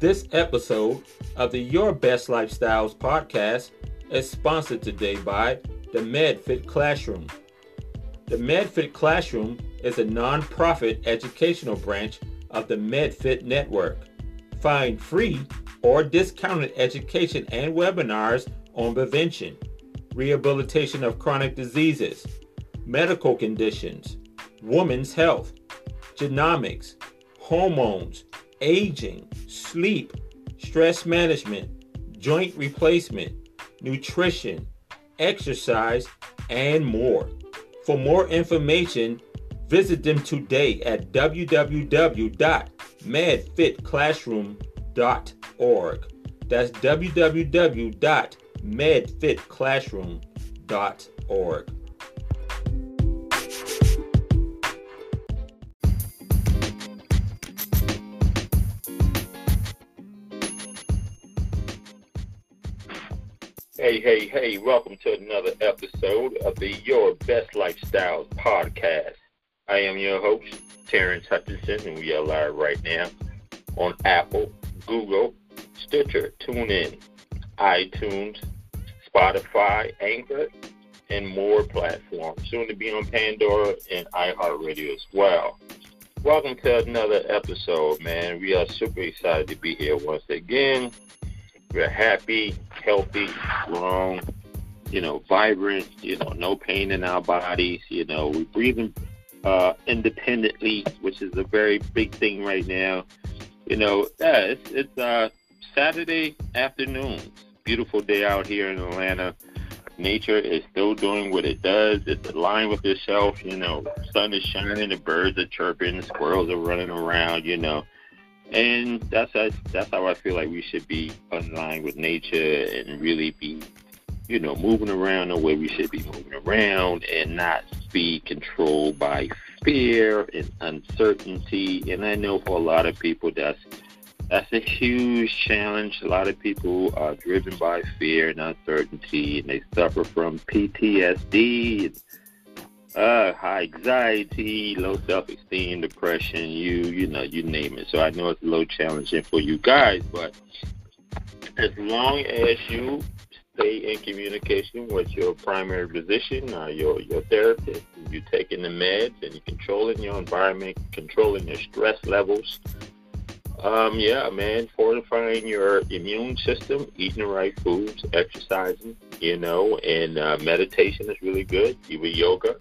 This episode of the Your Best Lifestyles podcast is sponsored today by the MedFit Classroom. The MedFit Classroom is a non-profit educational branch of the MedFit Network. Find free or discounted education and webinars on prevention, rehabilitation of chronic diseases, medical conditions, women's health, genomics, hormones, aging, sleep, stress management, joint replacement, nutrition, exercise, and more. For more information, visit them today at www.medfitclassroom.org. That's www.medfitclassroom.org. Hey, hey, hey, welcome to another episode of the Your Best Lifestyles podcast. I am your host, Terrence Hutchinson, and we are live right now on Apple, Google, Stitcher, TuneIn, iTunes, Spotify, Anchor, and more platforms. Soon to be on Pandora and iHeartRadio as well. Welcome to another episode, man. We are super excited to be here once again. We're happy, healthy, strong, you know, vibrant, you know, no pain in our bodies, you know, we're breathing uh, independently, which is a very big thing right now. You know, yeah, it's, it's uh, Saturday afternoon. Beautiful day out here in Atlanta. Nature is still doing what it does. It's aligned with itself. You know, sun is shining, the birds are chirping, the squirrels are running around. You know, and that's that's how I feel like we should be aligned with nature and really be, you know, moving around the way we should be moving around and not be controlled by fear and uncertainty. And I know for a lot of people that's that's a huge challenge. A lot of people are driven by fear and uncertainty, and they suffer from PTSD, and, uh, high anxiety, low self-esteem, depression. You, you know, you name it. So I know it's a little challenging for you guys, but as long as you stay in communication with your primary physician, uh, your your therapist, you're taking the meds, and you're controlling your environment, controlling your stress levels um, yeah, man, fortifying your immune system, eating the right foods, exercising, you know, and uh, meditation is really good. Even yoga,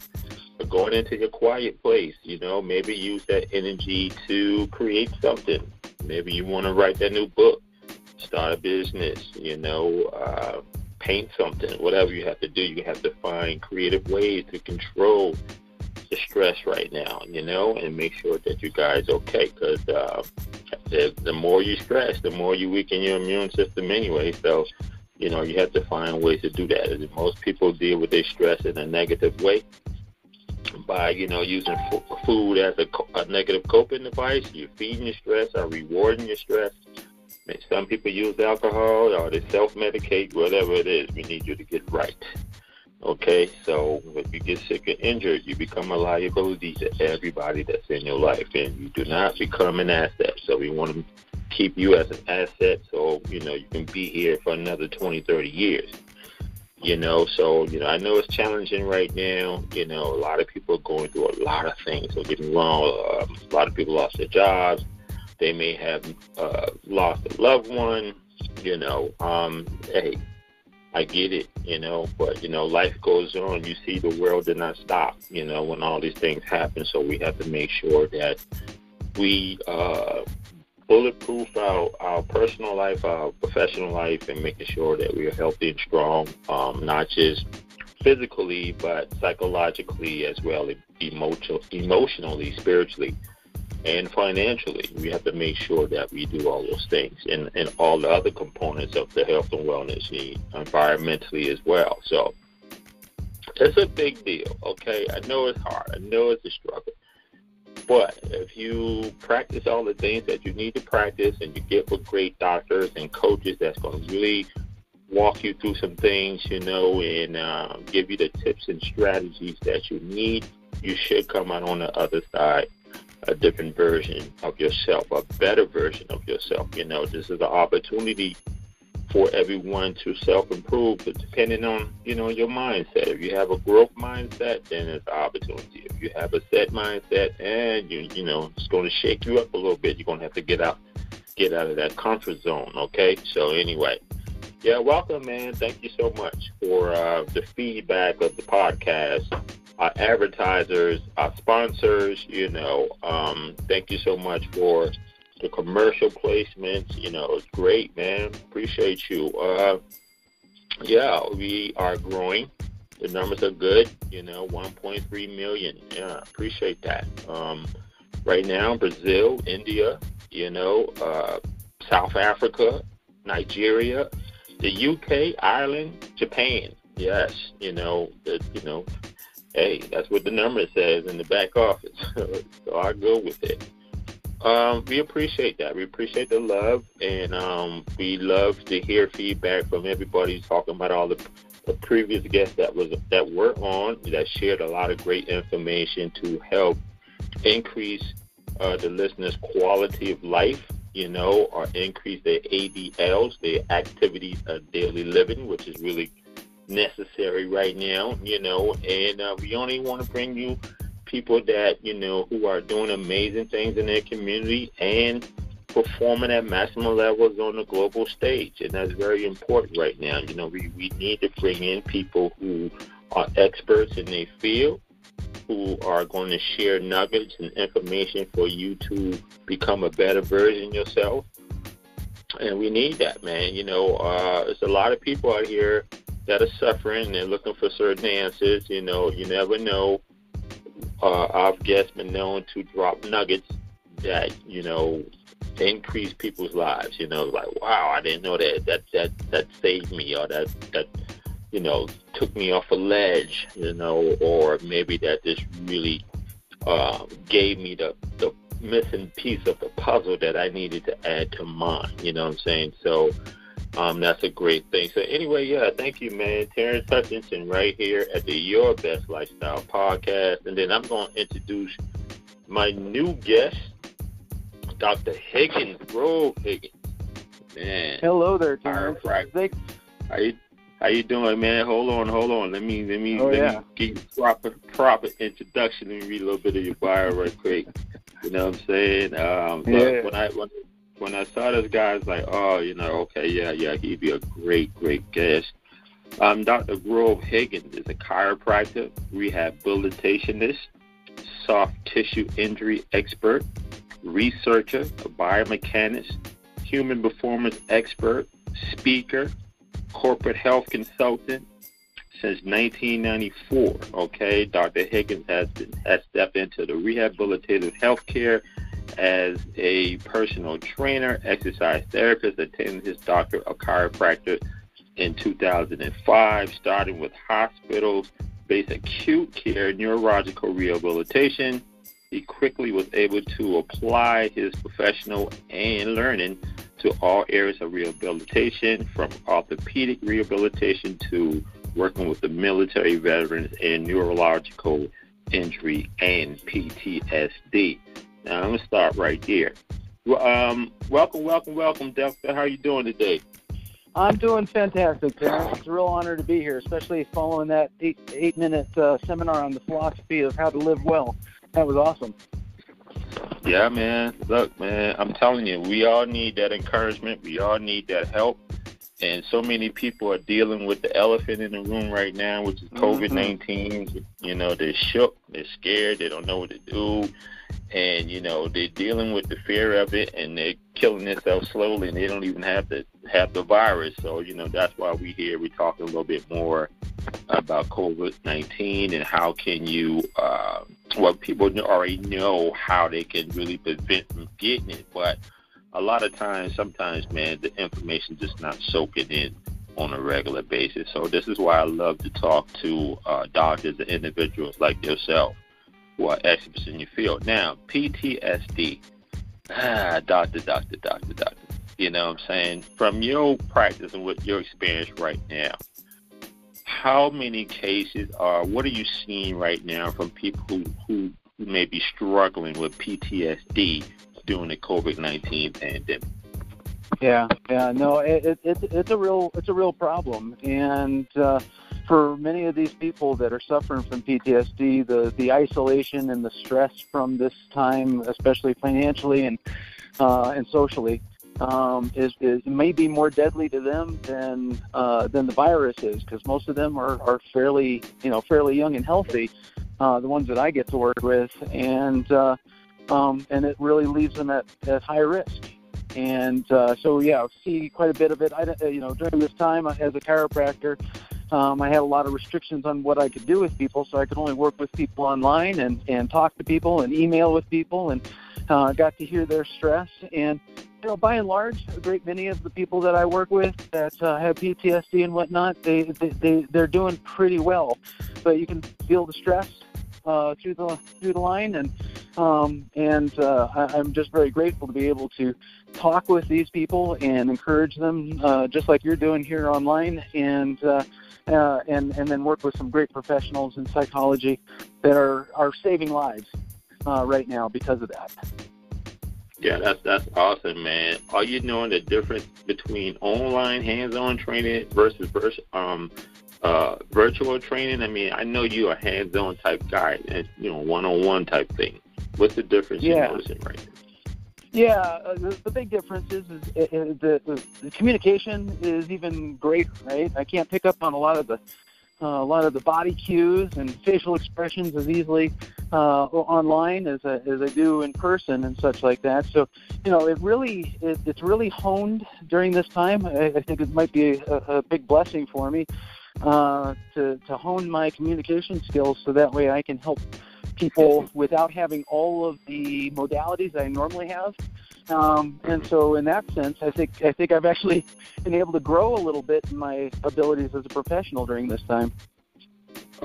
but going into your quiet place, you know, maybe use that energy to create something. Maybe you want to write that new book, start a business, you know, uh, paint something, whatever you have to do. You have to find creative ways to control the stress right now, you know, and make sure that you guys okay. Because uh, the, the more you stress, the more you weaken your immune system anyway. So, you know, you have to find ways to do that. And most people deal with their stress in a negative way by, you know, using food as a, a negative coping device. You're feeding your stress or rewarding your stress. Some people use alcohol or they self medicate, whatever it is. We need you to get right. Okay, so if you get sick or injured, you become a liability to everybody that's in your life, and you do not become an asset. So we want to keep you as an asset so, you know, you can be here for another 20, 30 years. You know, so, you know, I know it's challenging right now. You know, a lot of people are going through a lot of things. Don't get me wrong. Um, a lot of people lost their jobs. They may have uh, lost a loved one. You know, um, hey, I get it, you know, but you know, life goes on. You see, the world did not stop, you know, when all these things happen. So we have to make sure that we uh, bulletproof our our personal life, our professional life, and making sure that we are healthy and strong, um, not just physically, but psychologically as well, emotional, emotionally, spiritually and financially. We have to make sure that we do all those things and, and all the other components of the health and wellness need, environmentally as well. So it's a big deal, okay? I know it's hard. I know it's a struggle. But if you practice all the things that you need to practice and you get with great doctors and coaches that's going to really walk you through some things, you know, and uh, give you the tips and strategies that you need, you should come out on the other side a different version of yourself, a better version of yourself. You know, this is an opportunity for everyone to self improve, but depending on you know your mindset. If you have a growth mindset, then it's an opportunity. If you have a set mindset, and you you know it's going to shake you up a little bit, you're going to have to get out get out of that comfort zone. Okay, so anyway. Yeah, welcome, man. Thank you so much for uh, the feedback of the podcast our advertisers, our sponsors. You know, um, thank you so much for the commercial placements. You know, it's great, man. Appreciate you. Uh, yeah, we are growing. The numbers are good. You know, 1.3 million. Yeah, appreciate that. Um, right now, Brazil, India, you know, uh, South Africa, Nigeria, the UK, Ireland, Japan. Yes, you know, the, you know, hey, that's what the number says in the back office. so I go with it. Um, we appreciate that. We appreciate the love, and um, we love to hear feedback from everybody talking about all the, the previous guests that was that were on that shared a lot of great information to help increase uh, the listeners' quality of life, you know, or increase their ADLs, their activities of daily living, which is really necessary right now, you know, and uh, we only want to bring you people that, you know, who are doing amazing things in their community and performing at maximum levels on the global stage. And that's very important right now. You know, we, we need to bring in people who are experts in their field, who are going to share nuggets and information for you to become a better version yourself. And we need that, man. You know, uh, there's a lot of people out here that are suffering and looking for certain answers. You know, you never know. Uh, our guests been known to drop nuggets that you know increase people's lives. You know, like wow, I didn't know that that that that saved me, or that that you know took me off a ledge. You know, or maybe that just really uh, gave me the the missing piece of the puzzle that I needed to add to mine. You know what I'm saying? So um, that's a great thing. So anyway, yeah, thank you, man. Terrence Hutchinson right here at the Your Best Lifestyle podcast. And then I'm going to introduce my new guest, Dr. Higgins, Grove Higgins. Man. Hello there, Terrence. Thanks. How you how you doing, man? Hold on, hold on. Let me let me oh, let yeah. me give you proper proper introduction. Let me read a little bit of your bio right quick. You know what I'm saying? Um, yeah. when I when when I saw this guy, I was like, oh, you know, okay, yeah, yeah, he'd be a great, great guest. Um, Dr. Grove Higgins is a chiropractor, rehabilitationist, soft tissue injury expert, researcher, a biomechanist, human performance expert, speaker, corporate health consultant. Since 1994, okay, Dr. Higgins has been, has stepped into the rehabilitative healthcare as a personal trainer, exercise therapist, attended his doctor of chiropractor in 2005, starting with hospitals based acute care neurological rehabilitation. He quickly was able to apply his professional and learning to all areas of rehabilitation, from orthopedic rehabilitation to working with the military veterans and neurological injury and PTSD. Now I'm gonna start right there. Um, welcome, welcome, welcome, Delta. How are you doing today? I'm doing fantastic, Terrence. It's a real honor to be here, especially following that eight eight minute uh, seminar on the philosophy of how to live well. That was awesome. Yeah, man. Look, man, I'm telling you, we all need that encouragement. We all need that help. And so many people are dealing with the elephant in the room right now, which is COVID 19. Mm-hmm. You know, they're shook, they're scared, they don't know what to do and you know they're dealing with the fear of it and they're killing themselves slowly and they don't even have the have the virus. So you know that's why we here we talk a little bit more about covid-19 and how can you uh, well people already know how they can really prevent from getting it but a lot of times sometimes man the information just not soaking in on a regular basis. So this is why i love to talk to uh, doctors and individuals like yourself who are experts in your field. Now, PTSD. Ah, doctor, doctor, doctor, doctor. You know what I'm saying? From your practice and what your experience right now, how many cases are, what are you seeing right now from people who, who may be struggling with PTSD during the COVID nineteen pandemic. Yeah, yeah, no, it, it, it, it's a real it's a real problem, and uh, for many of these people that are suffering from PTSD, the the isolation and the stress from this time, especially financially and uh, and socially, um, is, is may be more deadly to them than uh, than the virus is, because most of them are, are fairly you know fairly young and healthy, uh, the ones that I get to work with, and uh, um, and it really leaves them at, at high risk. And uh, so, yeah, I see quite a bit of it. I, you know, during this time as a chiropractor, um, I had a lot of restrictions on what I could do with people, so I could only work with people online and and talk to people and email with people, and uh, got to hear their stress. And you know, by and large, a great many of the people that I work with that uh, have PTSD and whatnot, they, they they they're doing pretty well, but you can feel the stress uh, through the through the line, and um, and uh, I, I'm just very grateful to be able to talk with these people and encourage them, uh, just like you're doing here online, and uh, uh, and and then work with some great professionals in psychology that are are saving lives uh, right now because of that. Yeah, that's that's awesome, man. Are you knowing the difference between online hands-on training versus versus um uh virtual training? I mean, I know you're a hands-on type guy, and you know, one-on-one type thing. What's the difference yeah. you're noticing right now? Yeah, uh, the, the big difference is, is, is the, the, the communication is even greater, right? I can't pick up on a lot of the uh, a lot of the body cues and facial expressions as easily uh, online as I, as I do in person and such like that. So, you know, it really it, it's really honed during this time. I, I think it might be a, a big blessing for me uh, to to hone my communication skills so that way I can help people without having all of the modalities that I normally have. Um, and so, in that sense, I think I think I've actually been able to grow a little bit in my abilities as a professional during this time.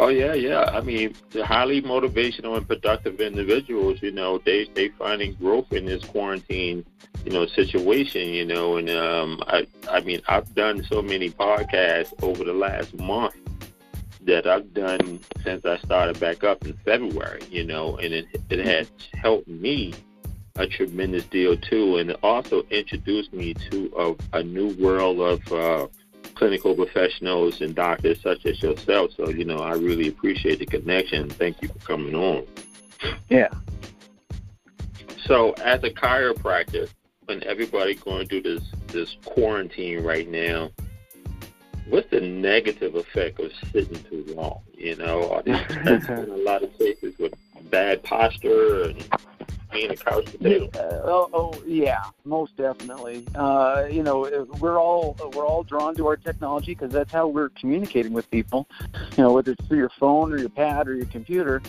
Oh yeah, yeah. I mean, the highly motivational and productive individuals, you know, they they finding growth in this quarantine, you know, situation, you know, and um, I I mean, I've done so many podcasts over the last month that I've done since I started back up in February, you know, and it it has helped me a tremendous deal too, and it also introduced me to a, a new world of uh, clinical professionals and doctors such as yourself. So, you know, I really appreciate the connection. Thank you for coming on. Yeah. So, as a chiropractor, when everybody going through this this quarantine right now, what's the negative effect of sitting too long? You know, are there a lot of cases with bad posture and being a potato? Yeah, oh, oh, yeah, most definitely. Uh, you know, we're all we're all drawn to our technology because that's how we're communicating with people. You know, whether it's through your phone or your pad or your computer.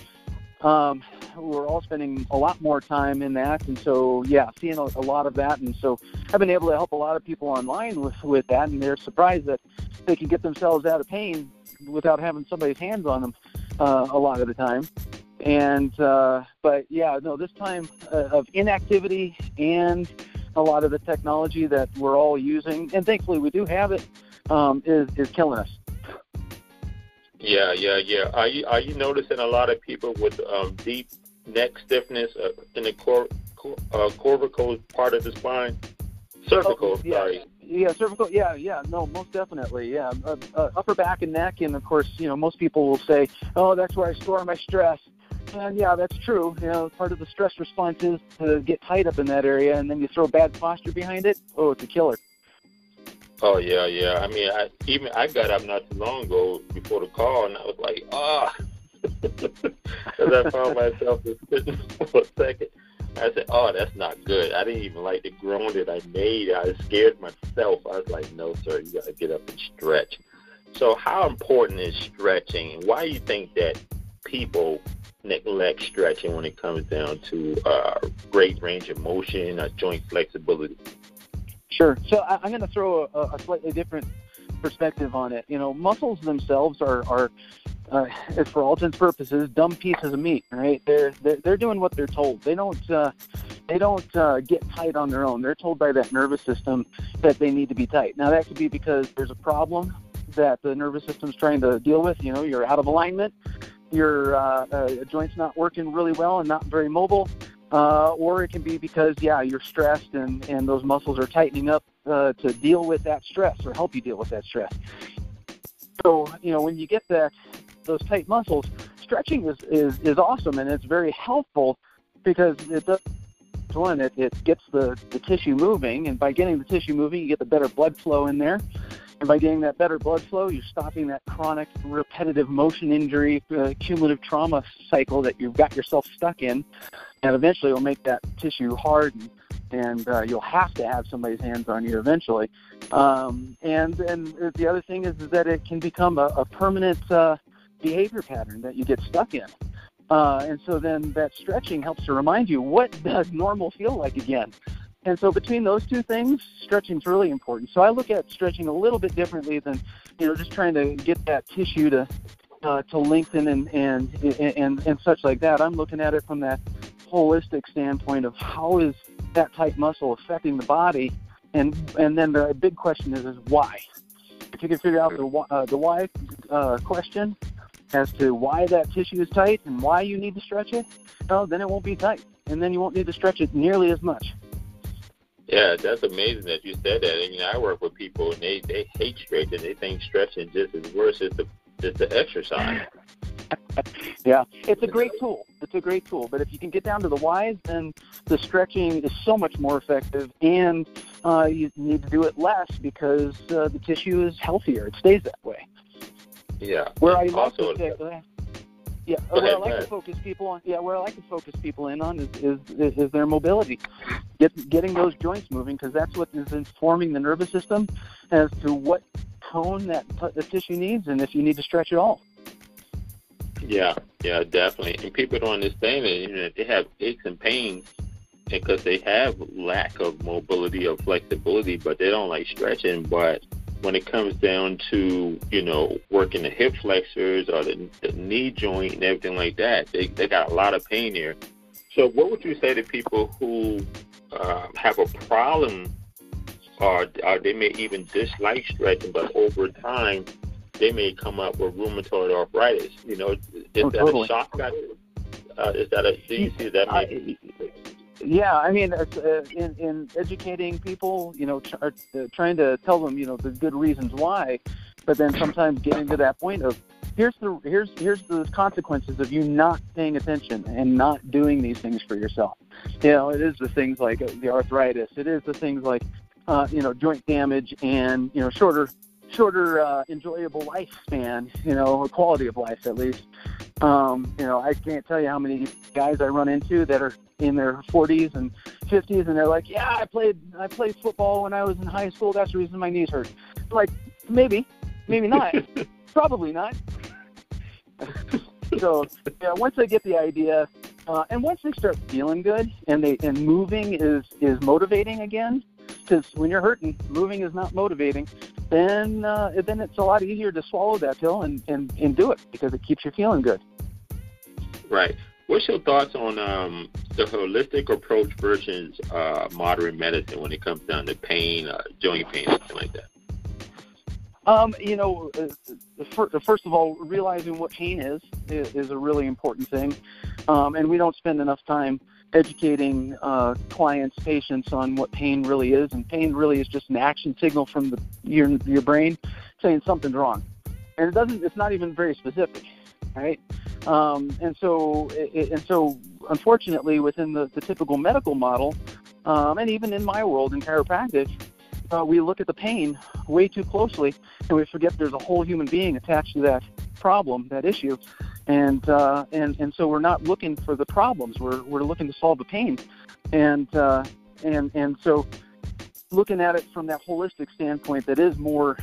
Um, we're all spending a lot more time in that, and so yeah, seeing a, a lot of that, and so I've been able to help a lot of people online with with that, and they're surprised that they can get themselves out of pain without having somebody's hands on them uh, a lot of the time. And uh, but yeah, no, this time uh, of inactivity and a lot of the technology that we're all using, and thankfully we do have it, um, is is killing us. Yeah, yeah, yeah. Are you are you noticing a lot of people with um, deep neck stiffness uh, in the cor- cor- uh, cervical part of the spine? Cervical, oh, yeah. sorry. Yeah, cervical. Yeah, yeah. No, most definitely. Yeah, uh, uh, upper back and neck, and of course, you know, most people will say, "Oh, that's where I store my stress." And yeah, that's true. You know, part of the stress response is to get tight up in that area, and then you throw bad posture behind it. Oh, it's a killer. Oh yeah, yeah. I mean, I even I got up not too long ago before the call, and I was like, ah, because I found myself for a second. I said, oh, that's not good. I didn't even like the groan that I made. I scared myself. I was like, no, sir, you got to get up and stretch. So, how important is stretching? Why do you think that people neglect stretching when it comes down to uh, great range of motion, uh, joint flexibility? Sure. So I, am going to throw a, a, slightly different perspective on it. You know, muscles themselves are, are uh, for all intents purposes, dumb pieces of meat. Right? They're they're, they're doing what they're told. They don't uh, they don't uh, get tight on their own. They're told by that nervous system that they need to be tight. Now that could be because there's a problem that the nervous system's trying to deal with. You know, you're out of alignment your uh, uh, joint's not working really well and not very mobile, uh, or it can be because yeah you're stressed and and those muscles are tightening up uh, to deal with that stress or help you deal with that stress. So you know when you get that those tight muscles, stretching is is, is awesome and it's very helpful because it does one it, it gets the, the tissue moving and by getting the tissue moving you get the better blood flow in there and by getting that better blood flow, you're stopping that chronic repetitive motion injury, uh, cumulative trauma cycle that you've got yourself stuck in. And eventually it'll make that tissue harden and uh, you'll have to have somebody's hands on you eventually. Um, and and the other thing is, is that it can become a, a permanent uh, behavior pattern that you get stuck in. Uh, and so then that stretching helps to remind you what does normal feel like again. And so between those two things, stretching is really important. So I look at stretching a little bit differently than, you know, just trying to get that tissue to uh, to lengthen and, and and and such like that. I'm looking at it from that holistic standpoint of how is that tight muscle affecting the body, and and then the big question is is why. If you can figure out the uh, the why uh, question as to why that tissue is tight and why you need to stretch it, well, then it won't be tight, and then you won't need to stretch it nearly as much. Yeah, that's amazing that you said that. You know, I work with people and they they hate stretching. They think stretching just is worse as the just the exercise. yeah, it's a great tool. It's a great tool. But if you can get down to the whys, then the stretching is so much more effective, and uh, you need to do it less because uh, the tissue is healthier. It stays that way. Yeah. Where I also, say, yeah, where ahead, I like to focus people on. Yeah, where I like to focus people in on is is, is their mobility, Get, getting those joints moving because that's what is informing the nervous system as to what tone that t- the tissue needs and if you need to stretch it all. Yeah, yeah, definitely. And people don't understand it. You know, they have aches and pains because they have lack of mobility or flexibility, but they don't like stretching. But when it comes down to you know working the hip flexors or the, the knee joint and everything like that, they they got a lot of pain there. So, what would you say to people who uh, have a problem, or, or they may even dislike stretching, but over time they may come up with rheumatoid arthritis? You know, is oh, that totally. a shock factor? Uh, is that a do you see that? May, yeah, I mean, uh, in, in educating people, you know, uh, trying to tell them, you know, the good reasons why, but then sometimes getting to that point of here's the here's here's the consequences of you not paying attention and not doing these things for yourself. You know, it is the things like the arthritis. It is the things like, uh, you know, joint damage and you know shorter shorter uh, enjoyable lifespan. You know, quality of life at least. Um, you know, I can't tell you how many guys I run into that are in their 40s and 50s, and they're like, "Yeah, I played I played football when I was in high school. That's the reason my knees hurt." I'm like, maybe, maybe not, probably not. so, yeah, once they get the idea, uh, and once they start feeling good, and they and moving is is motivating again, because when you're hurting, moving is not motivating. Then uh, then it's a lot easier to swallow that pill and, and, and do it because it keeps you feeling good. Right. What's your thoughts on um, the holistic approach versus uh, modern medicine when it comes down to pain, uh, joint pain, something like that? Um, you know, uh, first of all, realizing what pain is is a really important thing, um, and we don't spend enough time educating uh, clients, patients on what pain really is. And pain really is just an action signal from the, your your brain saying something's wrong, and it doesn't. It's not even very specific, right? Um, and so, and so, unfortunately, within the, the typical medical model, um, and even in my world in chiropractic, uh, we look at the pain way too closely, and we forget there's a whole human being attached to that problem, that issue, and uh, and and so we're not looking for the problems. We're we're looking to solve the pain, and uh, and and so looking at it from that holistic standpoint, that is more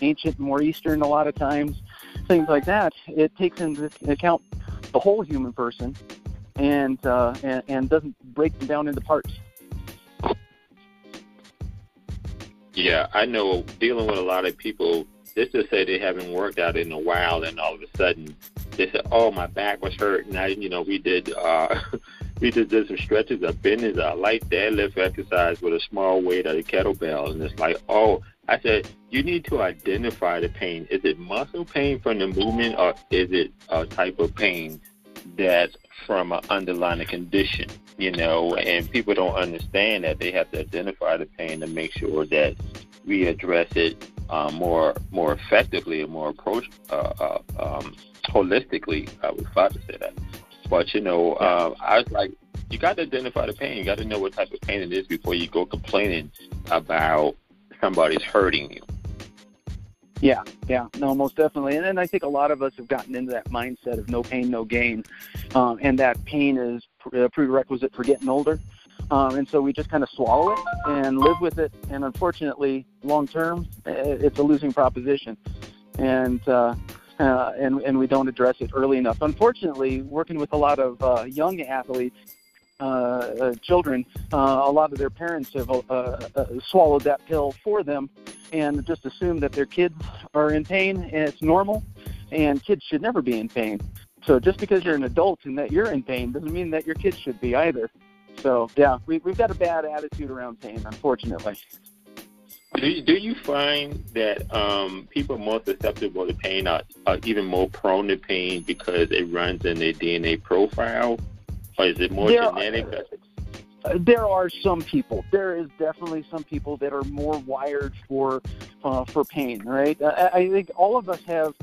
ancient, more Eastern a lot of times, things like that. It takes into account the whole human person, and uh, and, and doesn't break them down into parts. Yeah, I know dealing with a lot of people, let's just say they haven't worked out in a while, and all of a sudden they said, "Oh, my back was hurting." I, you know, we did uh, we did, did some stretches, a benders, a light deadlift exercise with a small weight of a kettlebell, and it's like, "Oh, I said, you need to identify the pain. Is it muscle pain from the movement, or is it a type of pain that's from an underlying condition? You know, and people don't understand that they have to identify the pain to make sure that we address it uh, more more effectively and more approach uh, uh, um, holistically. I was about to say that, but you know, uh, I was like, you got to identify the pain. You got to know what type of pain it is before you go complaining about somebody's hurting you. Yeah, yeah, no, most definitely, and, and I think a lot of us have gotten into that mindset of no pain, no gain, um, and that pain is a prerequisite for getting older, um, and so we just kind of swallow it and live with it, and unfortunately, long term, it's a losing proposition, and uh, uh, and and we don't address it early enough. Unfortunately, working with a lot of uh, young athletes, uh, uh, children, uh, a lot of their parents have uh, uh, swallowed that pill for them and just assume that their kids are in pain and it's normal, and kids should never be in pain. So just because you're an adult and that you're in pain doesn't mean that your kids should be either. So yeah, we, we've got a bad attitude around pain, unfortunately. Do you, do you find that um, people more susceptible to pain are, are even more prone to pain because it runs in their DNA profile? Or is it more there genetic? Are, there are some people. There is definitely some people that are more wired for uh, for pain, right? I, I think all of us have,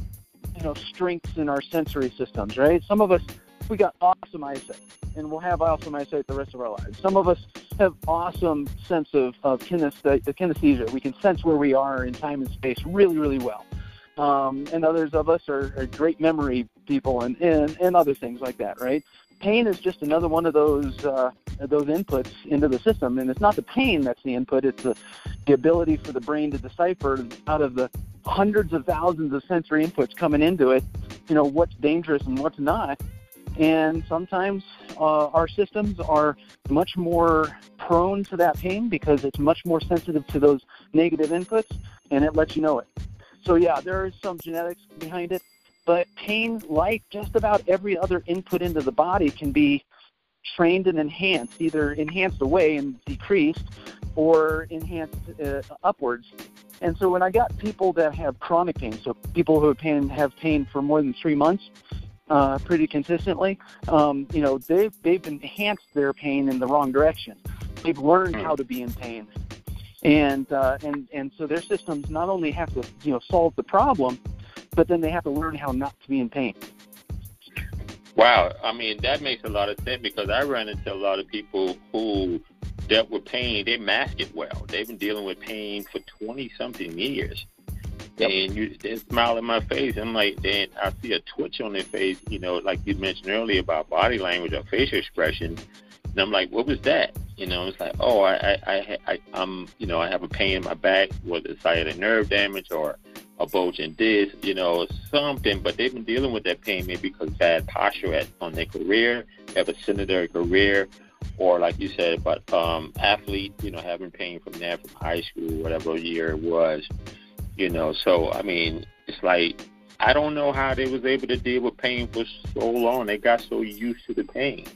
you know, strengths in our sensory systems, right? Some of us we got awesome eyesight, and we'll have awesome eyesight the rest of our lives. Some of us have awesome sense of, of kinesthesia. We can sense where we are in time and space really, really well. Um, and others of us are, are great memory people and, and, and other things like that, right? Pain is just another one of those uh, those inputs into the system, and it's not the pain that's the input; it's the the ability for the brain to decipher out of the hundreds of thousands of sensory inputs coming into it, you know, what's dangerous and what's not. And sometimes uh, our systems are much more prone to that pain because it's much more sensitive to those negative inputs, and it lets you know it. So yeah, there is some genetics behind it, but pain, like just about every other input into the body, can be trained and enhanced, either enhanced away and decreased, or enhanced uh, upwards. And so when I got people that have chronic pain, so people who have pain have pain for more than three months, uh, pretty consistently, um, you know, they've they've enhanced their pain in the wrong direction. They've learned how to be in pain, and uh, and and so their systems not only have to you know solve the problem, but then they have to learn how not to be in pain. Wow, I mean that makes a lot of sense because I run into a lot of people who dealt with pain. They mask it well. They've been dealing with pain for twenty something years, yep. and you they smile in my face. I'm like, then I see a twitch on their face. You know, like you mentioned earlier about body language or facial expression, and I'm like, what was that? You know, it's like, oh, I, I, I, I I'm, you know, I have a pain in my back, whether it's sciatic nerve damage or a bulging disc, you know, something. But they've been dealing with that pain maybe because bad posture at, on their career, have a sedentary career, or like you said, but um, athlete, you know, having pain from that from high school, whatever year it was, you know. So I mean, it's like I don't know how they was able to deal with pain for so long. They got so used to the pain.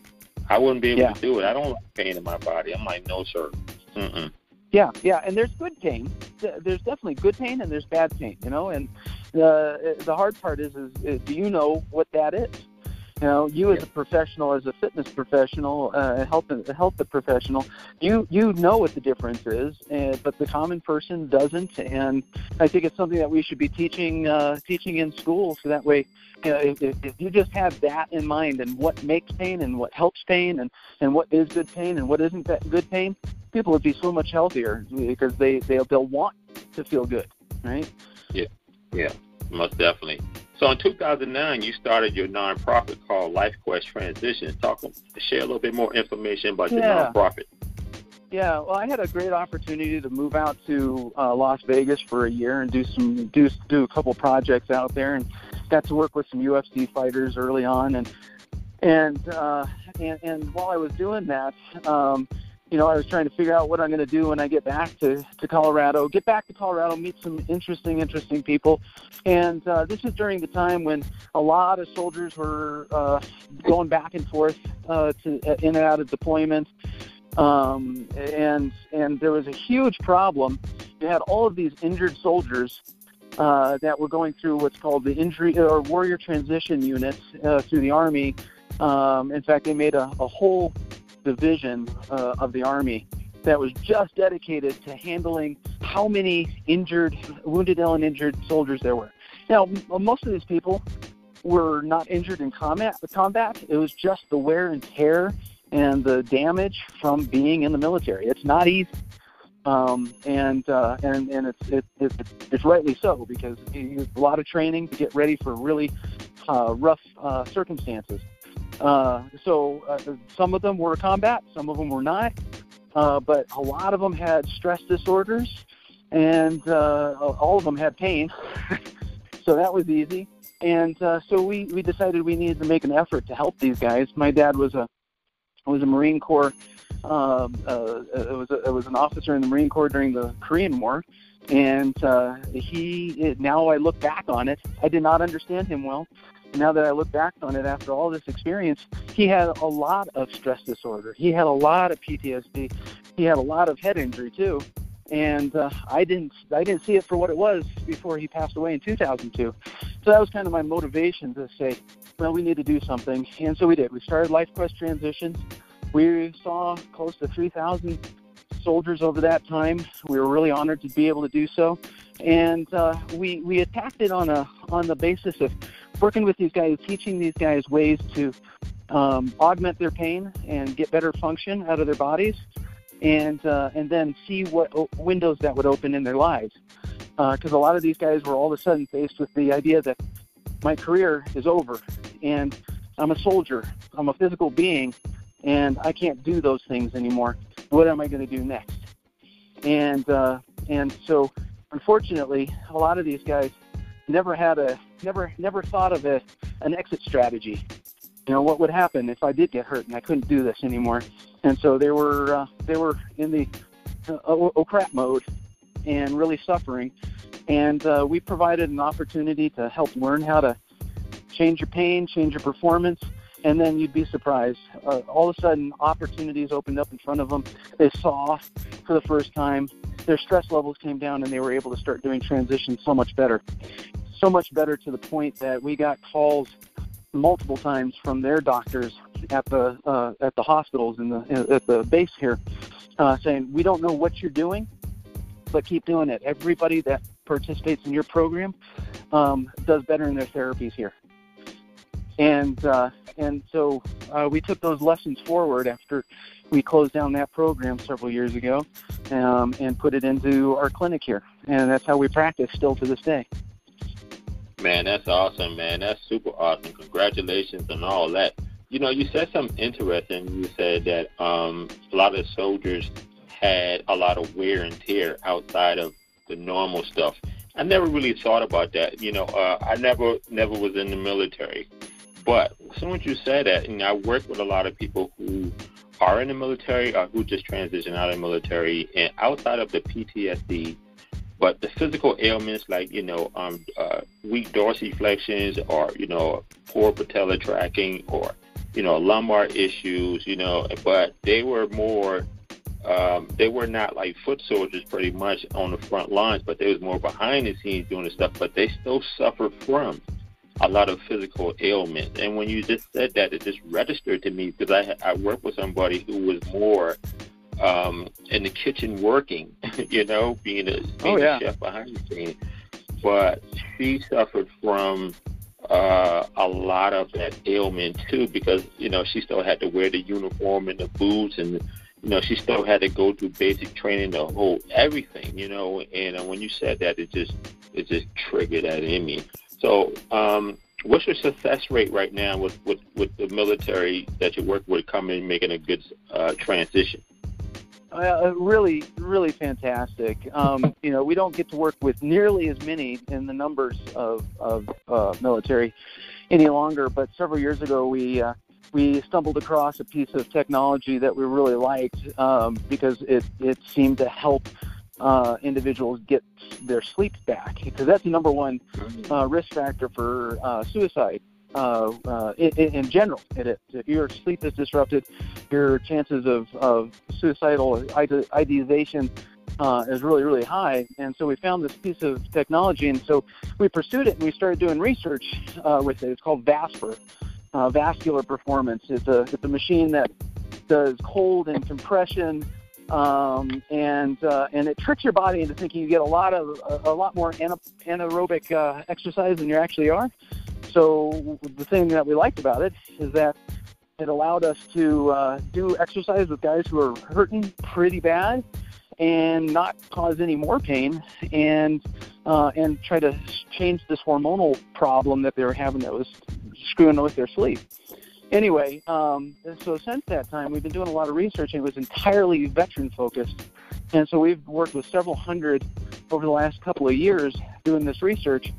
I wouldn't be able yeah. to do it. I don't like pain in my body. I'm like, no, sir. Mm-mm. Yeah, yeah, and there's good pain. There's definitely good pain and there's bad pain, you know. And the the hard part is, is, is do you know what that is? You know, you as a professional, as a fitness professional, uh, health health professional, you you know what the difference is, and, but the common person doesn't. And I think it's something that we should be teaching uh, teaching in school, so that way, you know, if, if you just have that in mind and what makes pain and what helps pain and and what is good pain and what isn't good pain, people would be so much healthier because they they'll, they'll want to feel good, right? Yeah, yeah, most definitely. So in 2009, you started your nonprofit called Life Quest Transition. Talk, share a little bit more information about your yeah. nonprofit. Yeah, well, I had a great opportunity to move out to uh, Las Vegas for a year and do some do do a couple projects out there, and got to work with some UFC fighters early on, and and uh, and, and while I was doing that, um, you know, I was trying to figure out what I'm going to do when I get back to, to Colorado, get back to Colorado, meet some interesting, interesting people. And uh, this is during the time when a lot of soldiers were uh, going back and forth uh, to, uh, in and out of deployment. Um, and, and there was a huge problem you had all of these injured soldiers uh, that were going through what's called the injury or warrior transition units uh, through the army. Um, in fact, they made a, a whole division uh, of the army that was just dedicated to handling how many injured, wounded, and injured soldiers there were. Now, most of these people were not injured in combat. The combat, it was just the wear and tear and the damage from being in the military. It's not easy um, and uh, and and it's it, it, it's rightly so because you a lot of training to get ready for really uh, rough uh, circumstances. Uh, so uh, some of them were combat, some of them were not, uh, but a lot of them had stress disorders, and uh, all of them had pain. so that was easy. And uh, so we we decided we needed to make an effort to help these guys. My dad was a was a Marine Corps um, uh, it was a, it was an officer in the Marine Corps during the Korean War, and uh, he now I look back on it, I did not understand him well. Now that I look back on it after all this experience, he had a lot of stress disorder. He had a lot of PTSD. He had a lot of head injury too, and uh, I didn't I didn't see it for what it was before he passed away in 2002. So that was kind of my motivation to say, well, we need to do something, and so we did. We started Life Quest Transitions. We saw close to 3,000 soldiers over that time. We were really honored to be able to do so, and uh, we we attacked it on a on the basis of working with these guys, teaching these guys ways to um, augment their pain and get better function out of their bodies, and uh, and then see what o- windows that would open in their lives. Because uh, a lot of these guys were all of a sudden faced with the idea that my career is over, and I'm a soldier, I'm a physical being, and I can't do those things anymore. What am I going to do next? And uh, and so, unfortunately, a lot of these guys never had a never never thought of a, an exit strategy. You know what would happen if I did get hurt and I couldn't do this anymore? And so they were uh, they were in the uh, oh, oh crap mode and really suffering. And uh, we provided an opportunity to help learn how to change your pain, change your performance, and then you'd be surprised. Uh, all of a sudden, opportunities opened up in front of them. They saw for the first time. Their stress levels came down, and they were able to start doing transitions so much better. So much better to the point that we got calls multiple times from their doctors at the uh, at the hospitals in the at the base here, uh, saying we don't know what you're doing, but keep doing it. Everybody that participates in your program um, does better in their therapies here and uh, and so uh, we took those lessons forward after we closed down that program several years ago, um, and put it into our clinic here, and that's how we practice still to this day. Man, that's awesome, man. That's super awesome. Congratulations and all that. You know, you said something interesting. You said that um, a lot of soldiers had a lot of wear and tear outside of the normal stuff. I never really thought about that. You know, uh, I never never was in the military, but as soon as you said that, and I work with a lot of people who are in the military or who just transition out of the military, and outside of the PTSD, but the physical ailments like you know um, uh, weak dorsiflexions or you know poor patella tracking or you know lumbar issues, you know, but they were more. Um, they were not like foot soldiers pretty much on the front lines, but they was more behind the scenes doing the stuff. But they still suffered from a lot of physical ailments. And when you just said that, it just registered to me because I I worked with somebody who was more um, in the kitchen working, you know, being a, being oh, yeah. a chef behind the scenes. But she suffered from uh, a lot of that ailment too because you know she still had to wear the uniform and the boots and you know she still had to go through basic training the whole everything you know and uh, when you said that it just it just triggered that in me so, um, what's your success rate right now with, with, with the military that you work with coming making a good uh, transition? Uh, really, really fantastic. Um, you know, we don't get to work with nearly as many in the numbers of, of uh, military any longer, but several years ago we uh, we stumbled across a piece of technology that we really liked um, because it, it seemed to help uh, individuals get their sleep back because that's the number one uh, risk factor for uh, suicide uh, uh, in, in, general. It is. If your sleep is disrupted, your chances of, of suicidal ideation uh, is really, really high. And so we found this piece of technology, and so we pursued it and we started doing research uh, with it. It's called VASPER, uh, Vascular Performance. It's a, it's a machine that does cold and compression, um, and uh, and it tricks your body into thinking you get a lot of a, a lot more anaerobic uh, exercise than you actually are. So the thing that we liked about it is that it allowed us to uh, do exercise with guys who are hurting pretty bad and not cause any more pain and uh, and try to change this hormonal problem that they were having that was screwing with their sleep. Anyway, um, so since that time, we've been doing a lot of research, and it was entirely veteran focused. And so we've worked with several hundred over the last couple of years doing this research,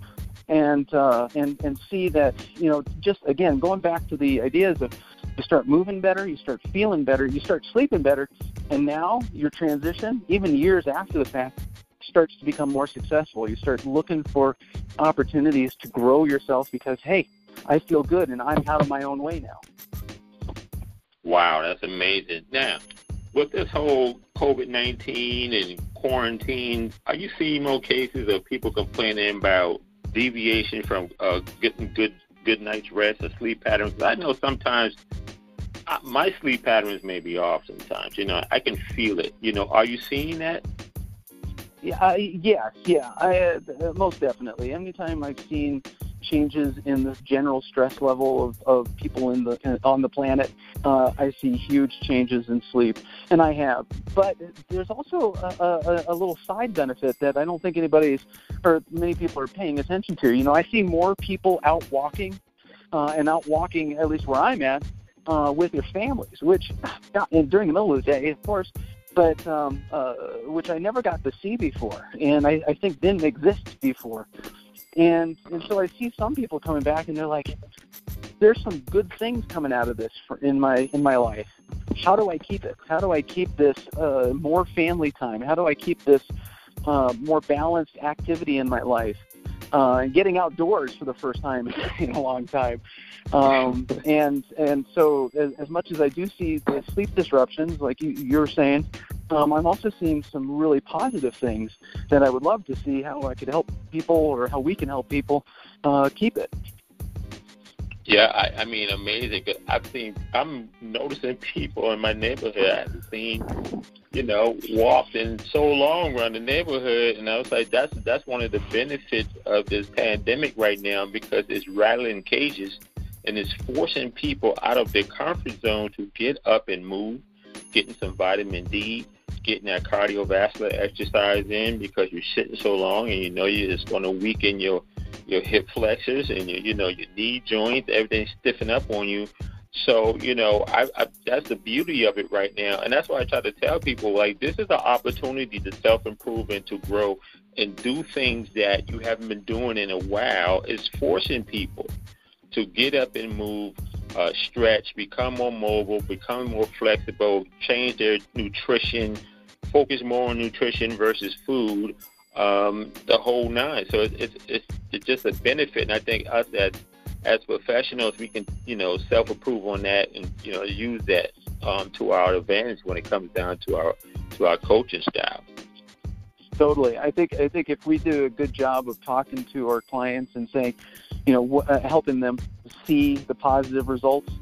and uh, and and see that you know just again going back to the ideas of you start moving better, you start feeling better, you start sleeping better, and now your transition, even years after the fact, starts to become more successful. You start looking for opportunities to grow yourself because hey, I feel good and I'm out of my own way now. Wow, that's amazing. Now, with this whole COVID 19 and quarantine, are you seeing more cases of people complaining about deviation from uh, getting good good night's rest or sleep patterns? I know sometimes uh, my sleep patterns may be off sometimes. You know, I can feel it. You know, are you seeing that? Yeah, uh, yeah, yeah. I uh, most definitely. Anytime I've seen changes in the general stress level of, of people in the on the planet. Uh, I see huge changes in sleep, and I have. But there's also a, a, a little side benefit that I don't think anybody's or many people are paying attention to. You know, I see more people out walking uh, and out walking, at least where I'm at, uh, with their families, which and during the middle of the day, of course but um, uh, which I never got to see before, and I, I think didn't exist before. And and so I see some people coming back and they're like, there's some good things coming out of this for, in my in my life. How do I keep it? How do I keep this uh, more family time? How do I keep this uh, more balanced activity in my life? Uh, and getting outdoors for the first time in a long time. Um, and and so as, as much as I do see the sleep disruptions, like you, you're saying, um, I'm also seeing some really positive things that I would love to see how I could help people or how we can help people uh, keep it. Yeah, I, I mean, amazing. Cause I've seen, I'm noticing people in my neighborhood I haven't seen, you know, walking so long around the neighborhood, and I was like, that's that's one of the benefits of this pandemic right now because it's rattling cages and it's forcing people out of their comfort zone to get up and move, getting some vitamin D, getting that cardiovascular exercise in because you're sitting so long and you know you're just going to weaken your your hip flexors and your you know your knee joints, everything stiffen up on you. So you know, I, I that's the beauty of it right now, and that's why I try to tell people like this is an opportunity to self improve and to grow and do things that you haven't been doing in a while. Is forcing people to get up and move, uh, stretch, become more mobile, become more flexible, change their nutrition, focus more on nutrition versus food, um, the whole nine. So it's, it's it's just a benefit, and I think us as as professionals, we can you know self approve on that and you know use that um, to our advantage when it comes down to our to our coaching style. Totally. I think I think if we do a good job of talking to our clients and saying, you know, uh, helping them see the positive results,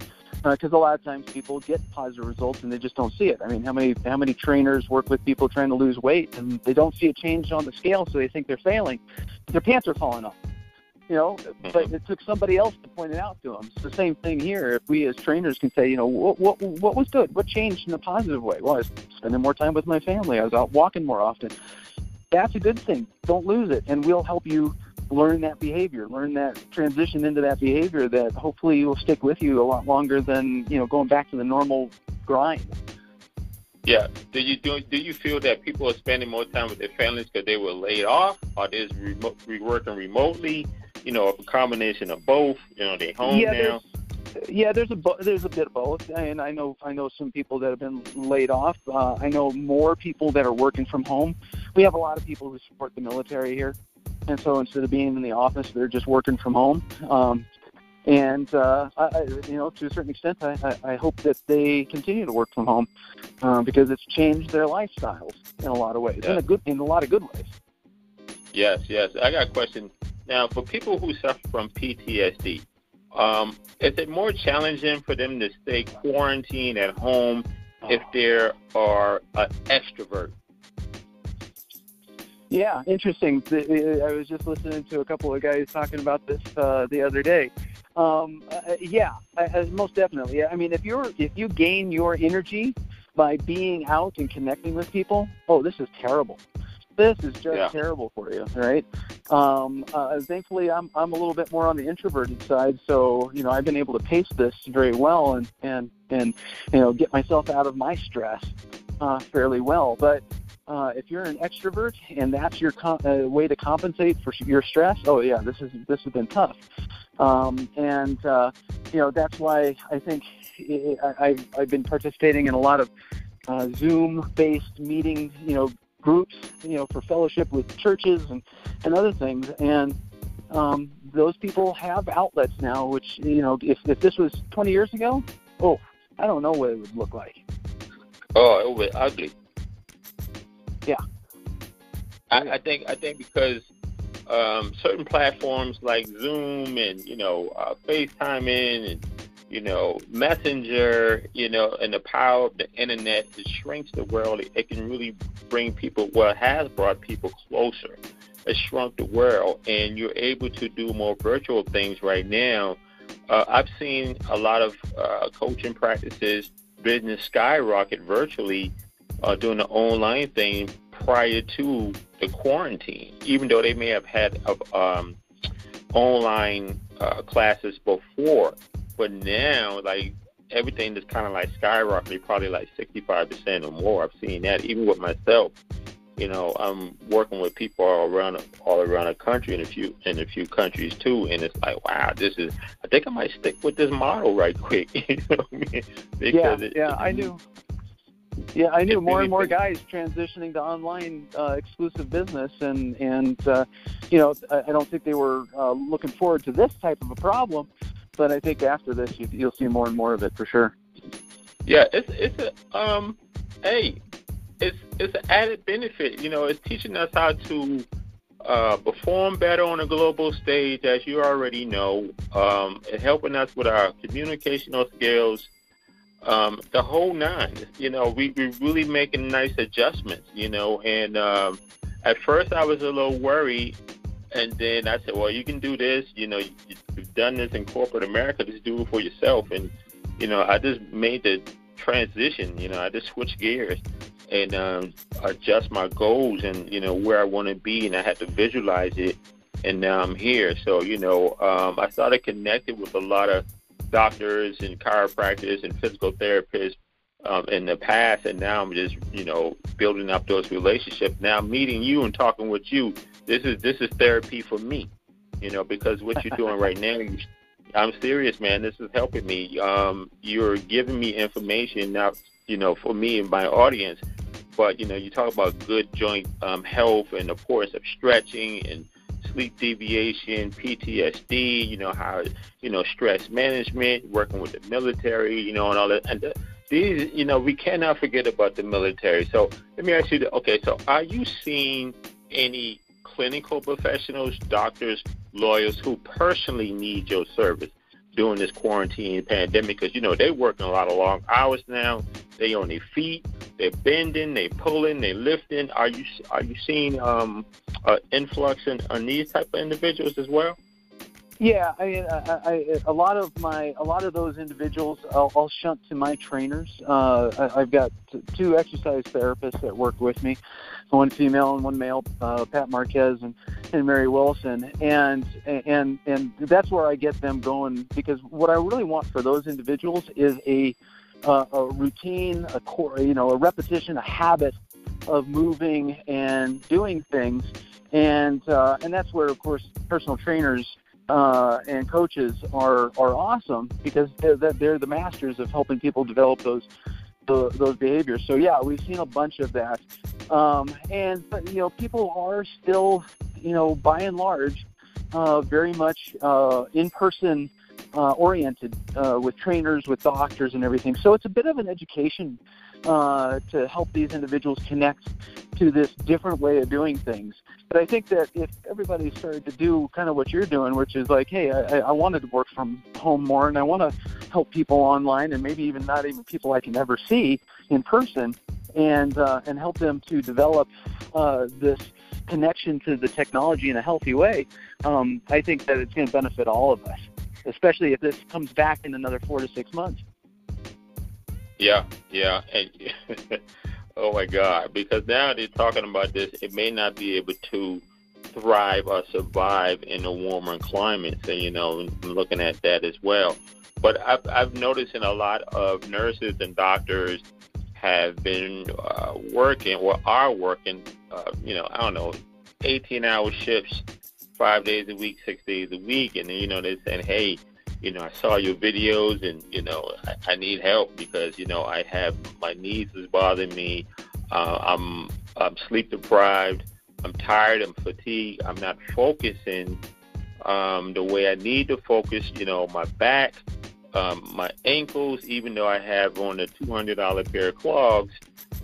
because uh, a lot of times people get positive results and they just don't see it. I mean, how many how many trainers work with people trying to lose weight and they don't see a change on the scale, so they think they're failing. Their pants are falling off. You know, but mm-hmm. it took somebody else to point it out to them. It's the same thing here. If we as trainers can say, you know, what what what was good? What changed in a positive way? Well, I was spending more time with my family. I was out walking more often. That's a good thing. Don't lose it, and we'll help you learn that behavior, learn that transition into that behavior that hopefully will stick with you a lot longer than you know going back to the normal grind. Yeah. Do you do do you feel that people are spending more time with their families because they were laid off, or they're remote, working remotely? You know, a combination of both. You know, they're home yeah, now. There's, yeah, there's a there's a bit of both, and I know I know some people that have been laid off. Uh, I know more people that are working from home. We have a lot of people who support the military here, and so instead of being in the office, they're just working from home. Um, and uh, I, you know, to a certain extent, I, I, hope that they continue to work from home uh, because it's changed their lifestyles in a lot of ways, in a good, in a lot of good ways. Yes, yes. I got a question now for people who suffer from PTSD. Um, is it more challenging for them to stay quarantined at home if they are an extrovert? Yeah, interesting. I was just listening to a couple of guys talking about this uh, the other day. Um, uh, yeah, I, most definitely. Yeah, I mean, if you're if you gain your energy by being out and connecting with people, oh, this is terrible. This is just yeah. terrible for you, right? Um, uh, thankfully, I'm I'm a little bit more on the introverted side, so you know I've been able to pace this very well and and and you know get myself out of my stress uh, fairly well. But uh, if you're an extrovert and that's your com- uh, way to compensate for your stress, oh yeah, this is this has been tough, um, and uh, you know that's why I think I, have I've been participating in a lot of uh, Zoom-based meeting, you know, groups, you know, for fellowship with churches and and other things, and um, those people have outlets now. Which you know, if if this was 20 years ago, oh, I don't know what it would look like. Oh, it would be ugly. Yeah. I, I think I think because um, certain platforms like Zoom and you know uh, FaceTiming and you know Messenger, you know, and the power of the internet it shrinks the world. It, it can really bring people. Well, it has brought people closer. It shrunk the world, and you're able to do more virtual things right now. Uh, I've seen a lot of uh, coaching practices, business skyrocket virtually uh, doing the online thing prior to the quarantine, even though they may have had um, online uh, classes before. But now, like everything is kind of like skyrocketing, probably like 65% or more. I've seen that even with myself. You know, I'm working with people all around all around the country in a few in a few countries too, and it's like, wow, this is. I think I might stick with this model right quick. you know what I mean? Because yeah, it, yeah, it, I knew. Yeah, I knew more and more guys transitioning to online uh, exclusive business, and and uh, you know I, I don't think they were uh, looking forward to this type of a problem, but I think after this you, you'll see more and more of it for sure. Yeah, it's it's a um, hey, it's it's an added benefit. You know, it's teaching us how to uh, perform better on a global stage, as you already know. Um, it's helping us with our communicational skills um, the whole nine. You know, we we really making nice adjustments. You know, and um, at first I was a little worried, and then I said, well, you can do this. You know, you, you've done this in corporate America. Just do it for yourself. And you know, I just made the transition. You know, I just switched gears and um, adjust my goals and you know where I want to be, and I had to visualize it. And now I'm here. So you know, um, I started connecting with a lot of doctors and chiropractors and physical therapists um, in the past, and now I'm just you know building up those relationships. Now meeting you and talking with you, this is this is therapy for me, you know, because what you're doing right now, I'm serious, man. This is helping me. Um, you're giving me information now, you know, for me and my audience. But you know, you talk about good joint um, health and the importance of stretching and sleep deviation, PTSD, you know, how, you know, stress management, working with the military, you know, and all that. And the, these, you know, we cannot forget about the military. So let me ask you, the, okay, so are you seeing any clinical professionals, doctors, lawyers who personally need your service during this quarantine pandemic? Because, you know, they're working a lot of long hours now. They on their feet. They're bending. They pulling. They lifting. Are you are you seeing um, uh, influx in, on these type of individuals as well? Yeah, I mean, I, I, a lot of my, a lot of those individuals, I'll, I'll shunt to my trainers. Uh, I, I've got two exercise therapists that work with me, one female and one male, uh, Pat Marquez and, and Mary Wilson, and and and that's where I get them going because what I really want for those individuals is a uh, a routine, a core, you know, a repetition, a habit of moving and doing things, and uh, and that's where, of course, personal trainers uh, and coaches are are awesome because they're, they're the masters of helping people develop those the, those behaviors. So yeah, we've seen a bunch of that, um, and but you know, people are still, you know, by and large, uh, very much uh, in person uh, oriented uh, with trainers, with doctors, and everything. So it's a bit of an education uh, to help these individuals connect to this different way of doing things. But I think that if everybody started to do kind of what you're doing, which is like, hey, I, I wanted to work from home more, and I want to help people online, and maybe even not even people I can ever see in person, and uh, and help them to develop uh, this connection to the technology in a healthy way. Um, I think that it's going to benefit all of us, especially if this comes back in another four to six months. Yeah, yeah. And, oh my God! Because now they're talking about this, it may not be able to thrive or survive in a warmer climate. So you know, looking at that as well. But I've, I've noticed in a lot of nurses and doctors have been uh, working or are working, uh, you know, I don't know, 18 hour shifts, five days a week, six days a week. And, you know, they're saying, hey, you know, I saw your videos and, you know, I, I need help because, you know, I have my knees is bothering me. Uh, I'm, I'm sleep deprived. I'm tired. I'm fatigued. I'm not focusing um, the way I need to focus. You know, my back, um, my ankles, even though I have on a $200 pair of clogs,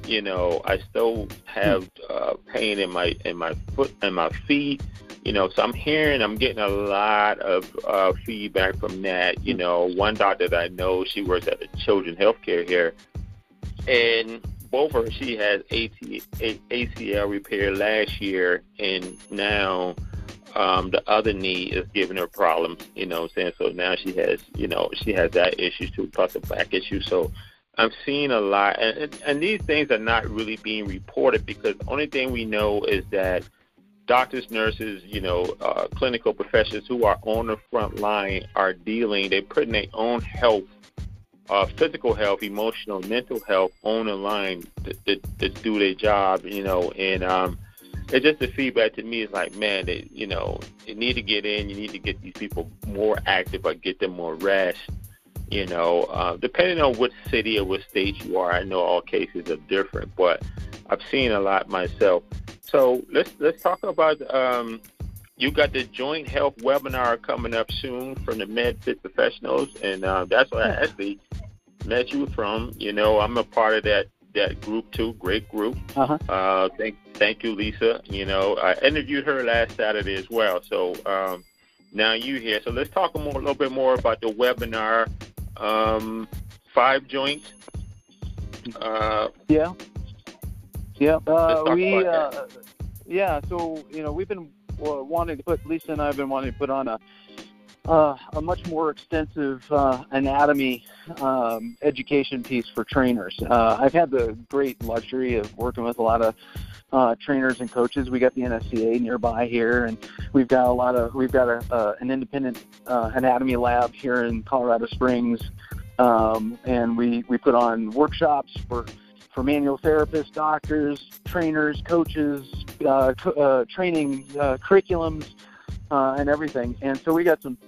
you know, I still have uh, pain in my in my foot and my feet. You know, so I'm hearing, I'm getting a lot of uh, feedback from that. You know, one doctor that I know, she works at the Children's Healthcare here, and both of her, she AT, ACL repair last year, and now um, the other knee is giving her problems. You know, I'm saying so now she has, you know, she has that issue too, plus a back issue. So I'm seeing a lot, and, and these things are not really being reported because the only thing we know is that doctors, nurses, you know, uh, clinical professionals who are on the front line are dealing. They're putting their own health, uh, physical health, emotional, mental health on the line to, to, to do their job. You know, and um, it's just the feedback to me is like, man, they, you know, you need to get in. You need to get these people more active or get them more rest you know, uh, depending on which city or which state you are, I know all cases are different, but I've seen a lot myself. So let's let's talk about. Um, you got the joint health webinar coming up soon from the MedFit professionals, and uh, that's where I actually met you from. You know, I'm a part of that that group too. Great group. Uh-huh. Uh, thank thank you, Lisa. You know, I interviewed her last Saturday as well. So um, now you here. So let's talk more, a little bit more about the webinar um, five joints. Uh, yeah. Yeah. Uh, we. Uh, yeah. So you know, we've been uh, wanting to put Lisa and I have been wanting to put on a uh, a much more extensive uh, anatomy um, education piece for trainers. Uh, I've had the great luxury of working with a lot of uh, trainers and coaches. We got the NSCA nearby here, and we've got a lot of we've got a, uh, an independent uh, anatomy lab here in Colorado Springs, um, and we we put on workshops for for manual therapists, doctors, trainers, coaches, uh, co- uh, training uh, curriculums, uh, and everything. And so we got some.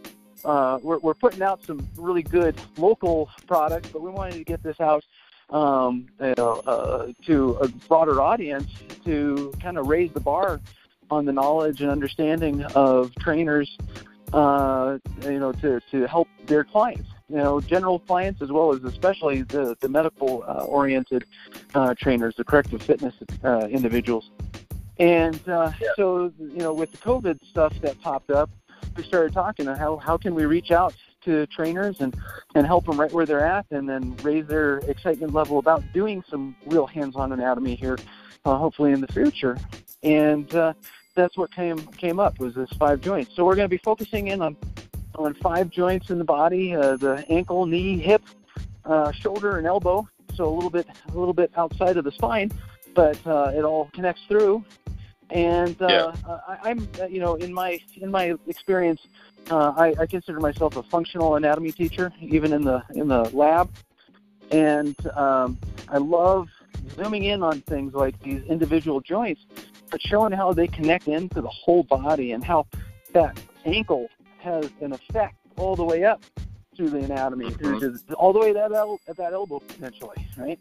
Uh, we're, we're putting out some really good local products, but we wanted to get this out um, you know, uh, to a broader audience to kind of raise the bar on the knowledge and understanding of trainers, you know, to, to help their clients, you know, general clients as well as especially the, the medical uh, oriented uh, trainers, the corrective fitness uh, individuals. And uh, yeah. so, you know, with the COVID stuff that popped up, we started talking how how can we reach out to trainers and and help them right where they're at, and then raise their excitement level about doing some real hands-on anatomy here, uh, hopefully in the future. And uh, that's what came came up was this five joints. So we're going to be focusing in on on five joints in the body: uh, the ankle, knee, hip, uh, shoulder, and elbow. So a little bit a little bit outside of the spine, but uh, it all connects through and uh, yeah. I, I'm, uh, you know, in my in my experience, uh, I, I consider myself a functional anatomy teacher, even in the in the lab, and um, I love zooming in on things like these individual joints, but showing how they connect into the whole body and how that ankle has an effect all the way up through the anatomy, mm-hmm. through all the way that el- at that elbow potentially, right,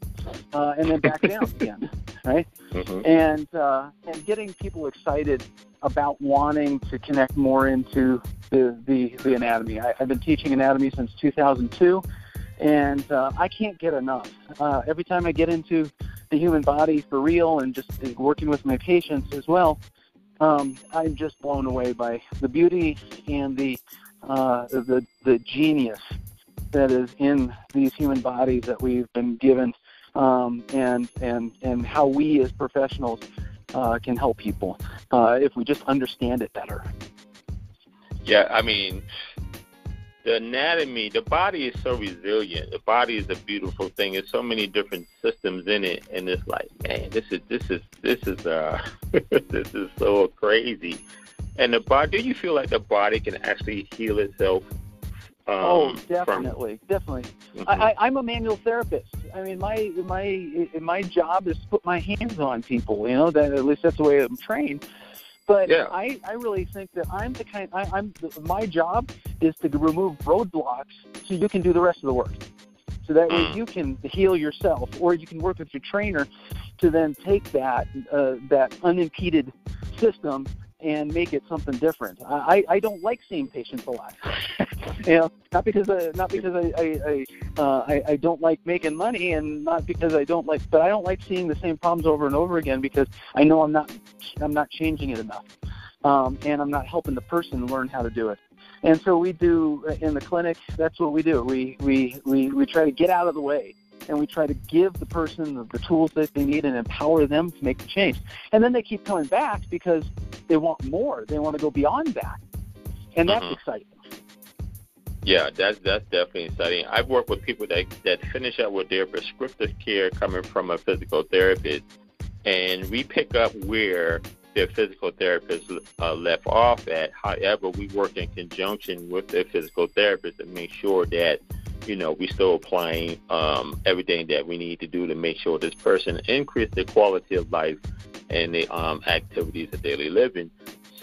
uh, and then back down again. right? Mm-hmm. And uh, and getting people excited about wanting to connect more into the the, the anatomy. I, I've been teaching anatomy since 2002, and uh, I can't get enough. Uh, every time I get into the human body for real, and just working with my patients as well, um, I'm just blown away by the beauty and the uh, the the genius that is in these human bodies that we've been given, um, and and and how we as professionals uh, can help people uh, if we just understand it better. Yeah, I mean, the anatomy, the body is so resilient. The body is a beautiful thing. There's so many different systems in it, and it's like, man, this is this is this is uh this is so crazy. And the body, do you feel like the body can actually heal itself? Um, oh, definitely, from, definitely. Mm-hmm. I, I, I'm a manual therapist. I mean, my my my job is to put my hands on people. You know, that at least that's the way I'm trained. But Yeah. I, I really think that I'm the kind. I, I'm my job is to remove roadblocks so you can do the rest of the work. So that way Mm. you can heal yourself, or you can work with your trainer to then take that uh, that unimpeded system and make it something different. I, I don't like seeing patients a lot. you know, not because I, not because I I I, uh, I I don't like making money, and not because I don't like, but I don't like seeing the same problems over and over again because I know I'm not I'm not changing it enough, um, and I'm not helping the person learn how to do it. And so we do uh, in the clinic. That's what we do. We we we we try to get out of the way, and we try to give the person the, the tools that they need and empower them to make the change. And then they keep coming back because they want more. They want to go beyond that, and that's Mhm. exciting. Yeah, that's that's definitely exciting. I've worked with people that that finish up with their prescriptive care coming from a physical therapist, and we pick up where their physical therapist uh, left off at. However, we work in conjunction with their physical therapist to make sure that you know we're still applying um, everything that we need to do to make sure this person increase their quality of life and the um, activities of daily living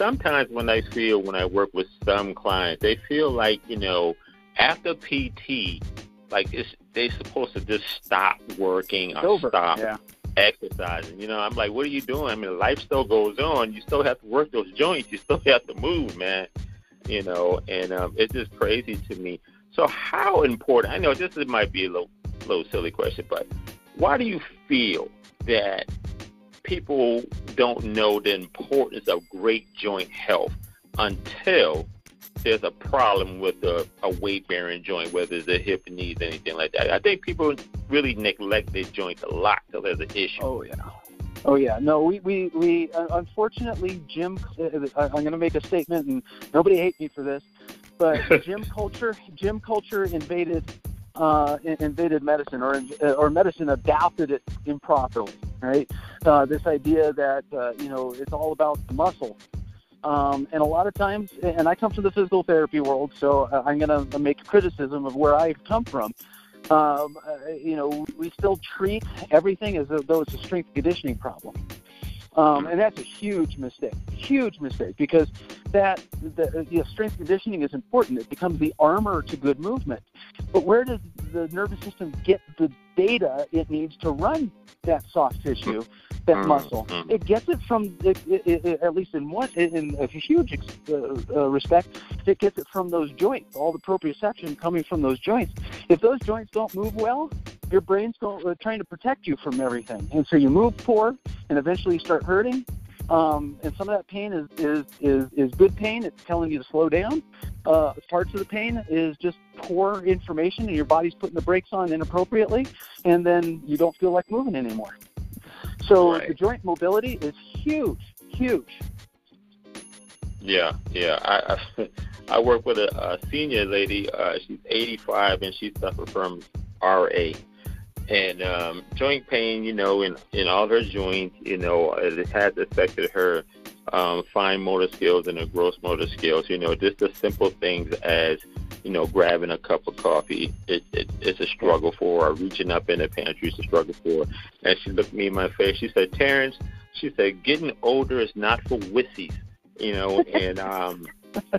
sometimes when I feel when I work with some clients, they feel like you know after PT, like it's they're supposed to just stop working or over. stop Yeah. exercising. You know, I'm like, what are you doing? I mean, life still goes on. You still have to work those joints. You still have to move, man. You know, and um, it's just crazy to me. So, how important? I know this is, might be a little, little silly question, but why do you feel that people don't know the importance of great joint health until there's a problem with a, a weight bearing joint, whether it's a hip, knees, or anything like that. I think people really neglect their joints a lot till there's an issue. Oh yeah. Oh yeah. No, we we we uh, unfortunately gym. Uh, I- I'm going to make a statement, and nobody hate me for this, but gym culture, gym culture invaded uh, invaded medicine, or uh, or medicine adapted it improperly. Right. Uh, this idea that uh, you know it's all about the muscle. Um, and a lot of times, and I come from the physical therapy world, so uh, I'm going to make criticism of where I've come from. Um, uh, you know, we still treat everything as though it's a strength conditioning problem. Um, and that's a huge mistake, huge mistake, because that the, you know, strength conditioning is important. It becomes the armor to good movement. But where does the nervous system get the data it needs to run that soft tissue, that Mm, muscle? mm. It gets it from, it, it, it, at least in one, in a huge ex- uh, uh, respect, it gets it from those joints, all the proprioception coming from those joints. If those joints don't move well, your brain's going, uh, trying to protect you from everything, and so you move poor, and eventually you start hurting. Um, and some of that pain is, is is is good pain. It's telling you to slow down. Uh, parts of the pain is just poor information, and your body's putting the brakes on inappropriately, and then you don't feel like moving anymore. So Right. the joint mobility is huge, huge. Yeah, yeah. I I, I work with a, a senior lady. Uh, she's 85 and she suffers from RA and um, joint pain. You know, in in all her joints. You know, it has affected her um, fine motor skills and her gross motor skills. You know, just the simple things as you know, grabbing a cup of coffee, it, it, it's a struggle for her. Reaching up in the pantry is a struggle for her. And she looked me in my face. She said, Terrence, she said, getting older is not for wissies, you know. And um,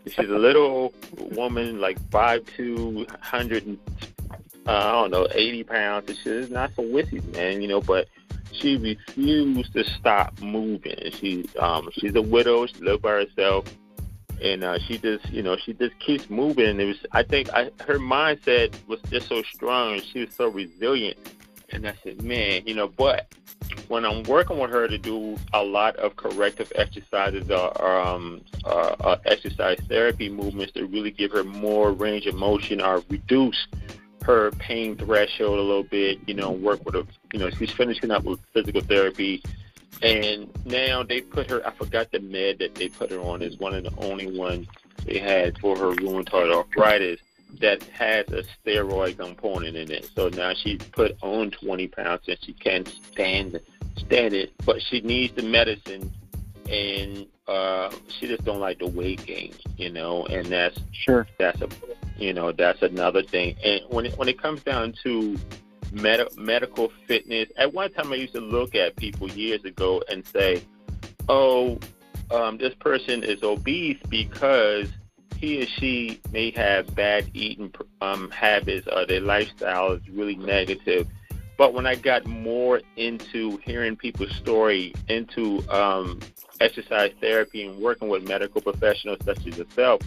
she's a little woman, like five two hundred, uh, I don't know, eighty pounds. And she said, it's not for wissies, man, you know. But she refused to stop moving. She um she's a widow. She lives by herself, and uh, she just you know she just keeps moving. It was I think I, her mindset was just so strong. and She was so resilient, and I said, man, you know, but when I'm working with her to do a lot of corrective exercises or, or um, uh, uh, exercise therapy movements to really give her more range of motion or reduce her pain threshold a little bit, you know, work with her, you know, she's finishing up with physical therapy. And now they put her, I forgot the med that they put her on, is one of the only ones they had for her rheumatoid arthritis that has a steroid component in it. So now she's put on 20 pounds and she can't stand stand it, but she needs the medicine and uh she just don't like the weight gain, you know, and that's sure that's a you know that's another thing. And when it when it comes down to med- medical fitness, at one time I used to look at people years ago and say, "Oh, um, this person is obese because he or she may have bad eating um, habits or their lifestyle is really negative." But when I got more into hearing people's story, into um, exercise therapy and working with medical professionals such as yourself,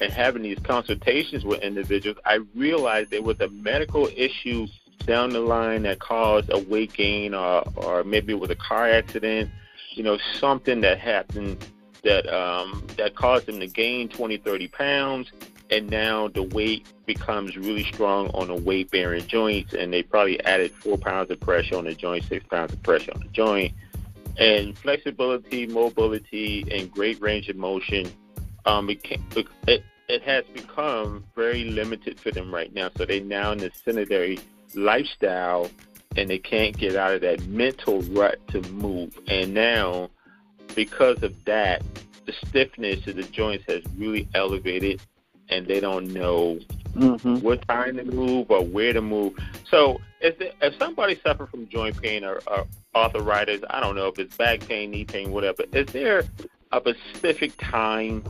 and having these consultations with individuals, I realized there was a medical issue down the line that caused a weight gain or, or maybe it was a car accident, you know, something that happened that um, that caused them to gain 20, 30 pounds and now the weight becomes really strong on the weight bearing joints and they probably added four pounds of pressure on the joint six pounds of pressure on the joint. And flexibility mobility and great range of motion um, it, can, it, it has become very limited for them right now. So they now in the sedentary lifestyle and they can't get out of that mental rut to move and now because of that the stiffness of the joints has really elevated and they don't know mm-hmm. what time to move or where to move. So if if somebody suffers from joint pain or, or arthritis, I don't know if it's back pain, knee pain, whatever. Is there a specific time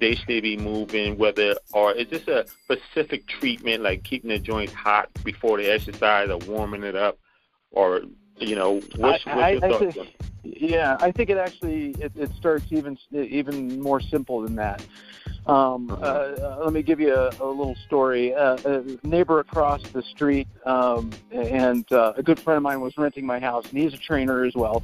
they should be moving? Whether or is this a specific treatment like keeping the joints hot before the exercise or warming it up, or you know, what's, I, what's your I, thoughts? I think, yeah, I think it actually it, it starts even even more simple than that. Um, uh-huh. uh, let me give you a, a little story. Uh, a neighbor across the street um, and uh, a good friend of mine was renting my house, and he's a trainer as well.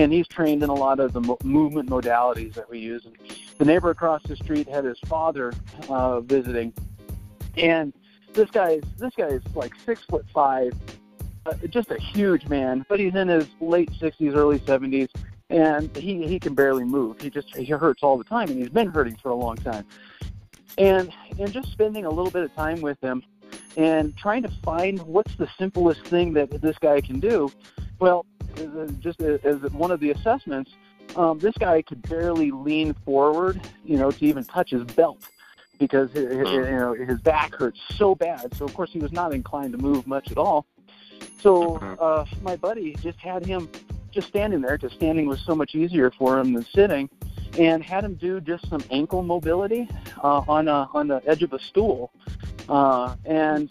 And he's trained in a lot of the mo- movement modalities that we use. And the neighbor across the street had his father uh, visiting, and this guy is this guy is like six foot five, uh, just a huge man, but he's in his late 60s, early 70s, and he he can barely move. He just he hurts all the time, and he's been hurting for a long time. And and just spending a little bit of time with him, and trying to find what's the simplest thing that this guy can do. Well, just as one of the assessments, um, this guy could barely lean forward, you know, to even touch his belt because his, you know his back hurts so bad. So of course he was not inclined to move much at all. So mm-hmm. uh, my buddy just had him just standing there, because standing was so much easier for him than sitting, and had him do just some ankle mobility uh, on a, on the edge of a stool, uh, and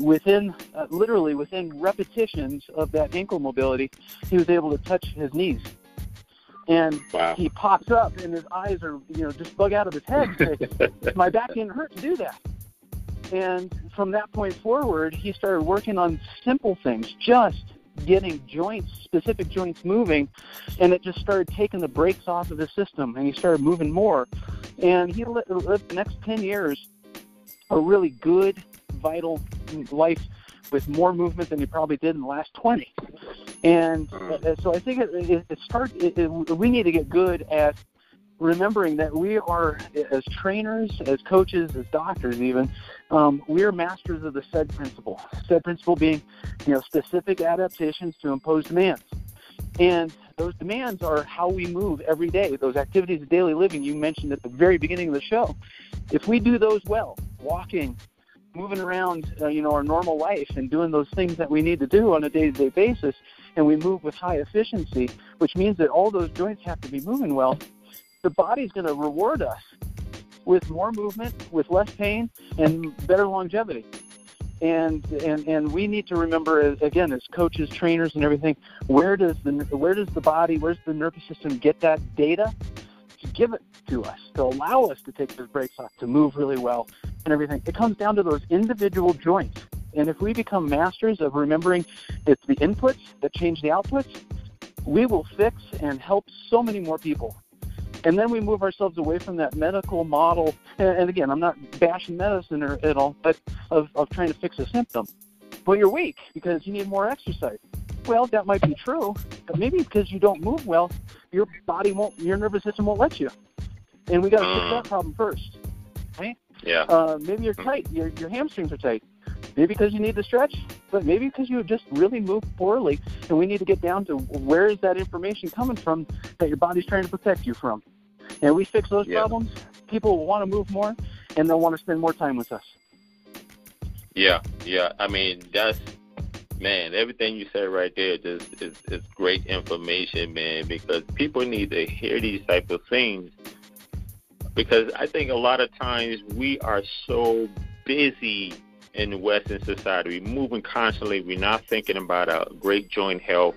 within uh, literally within repetitions of that ankle mobility, he was able to touch his knees. And wow. he pops up, and his eyes are, you know, just bug out of his head. My back didn't hurt to do that. And from that point forward, he started working on simple things, just getting joints, specific joints moving, and it just started taking the brakes off of the system, and he started moving more. And he lived the next 10 years a really good, vital life with more movement than you probably did in the last 20. And uh, so I think it, it, it starts. It, it, we need to get good at remembering that we are, as trainers, as coaches, as doctors, even, um, we are masters of the SAID principle. SAID principle being, you know, specific adaptations to imposed demands. And those demands are how we move every day. Those activities of daily living you mentioned at the very beginning of the show. If we do those well, walking, moving around, uh, you know, our normal life and doing those things that we need to do on a day-to-day basis, and we move with high efficiency, which means that all those joints have to be moving well the body's going to reward us with more movement, with less pain, and better longevity. and and and we need to remember again as coaches trainers and everything where does the where does the body where's the nervous system get that data to give it to us to allow us to take those brakes off to move really well and everything it comes down to those individual joints and if we become masters of remembering it's the inputs that change the outputs we will fix and help so many more people and then we move ourselves away from that medical model. And again, I'm not bashing medicine or at all, but of, of trying to fix a symptom. Well, you're weak because you need more exercise. Well, that might be true, but maybe because you don't move well, your body won't, your nervous system won't let you. And we got to fix that mm. problem first, right? Yeah. Uh, maybe you're tight. Your your hamstrings are tight. Maybe because you need to stretch, but maybe because you just really moved poorly, and we need to get down to where is that information coming from that your body's trying to protect you from. And we fix those yeah. problems, people will want to move more, and they'll want to spend more time with us. Yeah, yeah. I mean, that's man. Everything you said right there just is, is great information, man. Because people need to hear these type of things. Because I think a lot of times we are so busy in Western society. We're moving constantly. We're not thinking about a great joint health.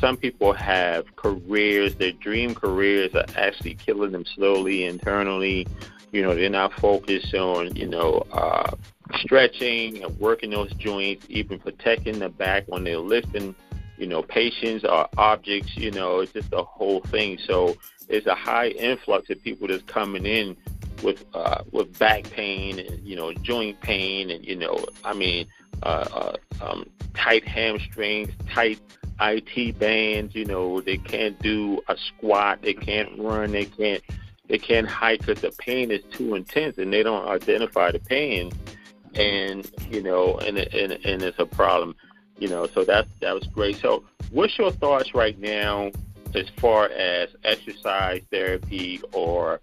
Some people have careers, their dream careers are actually killing them slowly internally. You know, they're not focused on, you know, uh, stretching and working those joints, even protecting the back when they're lifting, you know, patients or objects, you know, it's just the whole thing. So there's a high influx of people that's coming in with uh, with back pain and you know joint pain and you know I mean uh, uh, um, tight hamstrings, tight IT bands. You know they can't do a squat, they can't run, they can't they can't hike because the pain is too intense and they don't identify the pain, and you know and and and it's a problem. You know, so that that was great. So, what's your thoughts right now as far as exercise therapy or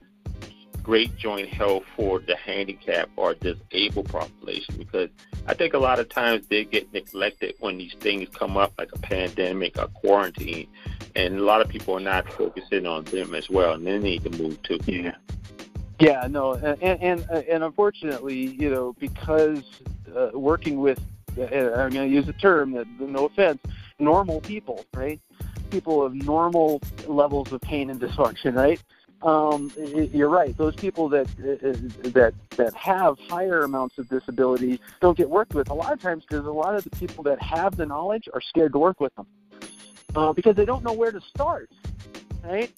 great joint health for the handicapped or disabled population because I think a lot of times they get neglected when these things come up like a pandemic or quarantine and a lot of people are not focusing on them as well and they need to move too. Yeah. Yeah, no, and and and unfortunately, you know, because uh, working with, I'm going to use a term that, no offense, normal people, right? People of normal levels of pain and dysfunction, right? um, you're right. Those people that that that have higher amounts of disability don't get worked with a lot of times because a lot of the people that have the knowledge are scared to work with them uh, because they don't know where to start, right?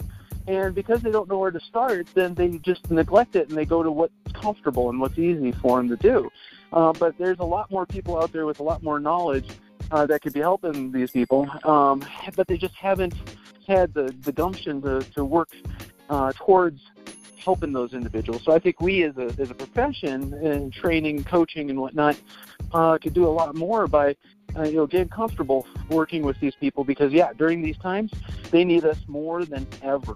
And because they don't know where to start, then they just neglect it and they go to what's comfortable and what's easy for them to do. Uh, but there's a lot more people out there with a lot more knowledge uh, that could be helping these people, um, but they just haven't had the, the gumption to, to work uh, towards helping those individuals. So I think we as a, as a profession in training, coaching, and whatnot uh, could do a lot more by uh, you know getting comfortable working with these people because yeah, during these times they need us more than ever.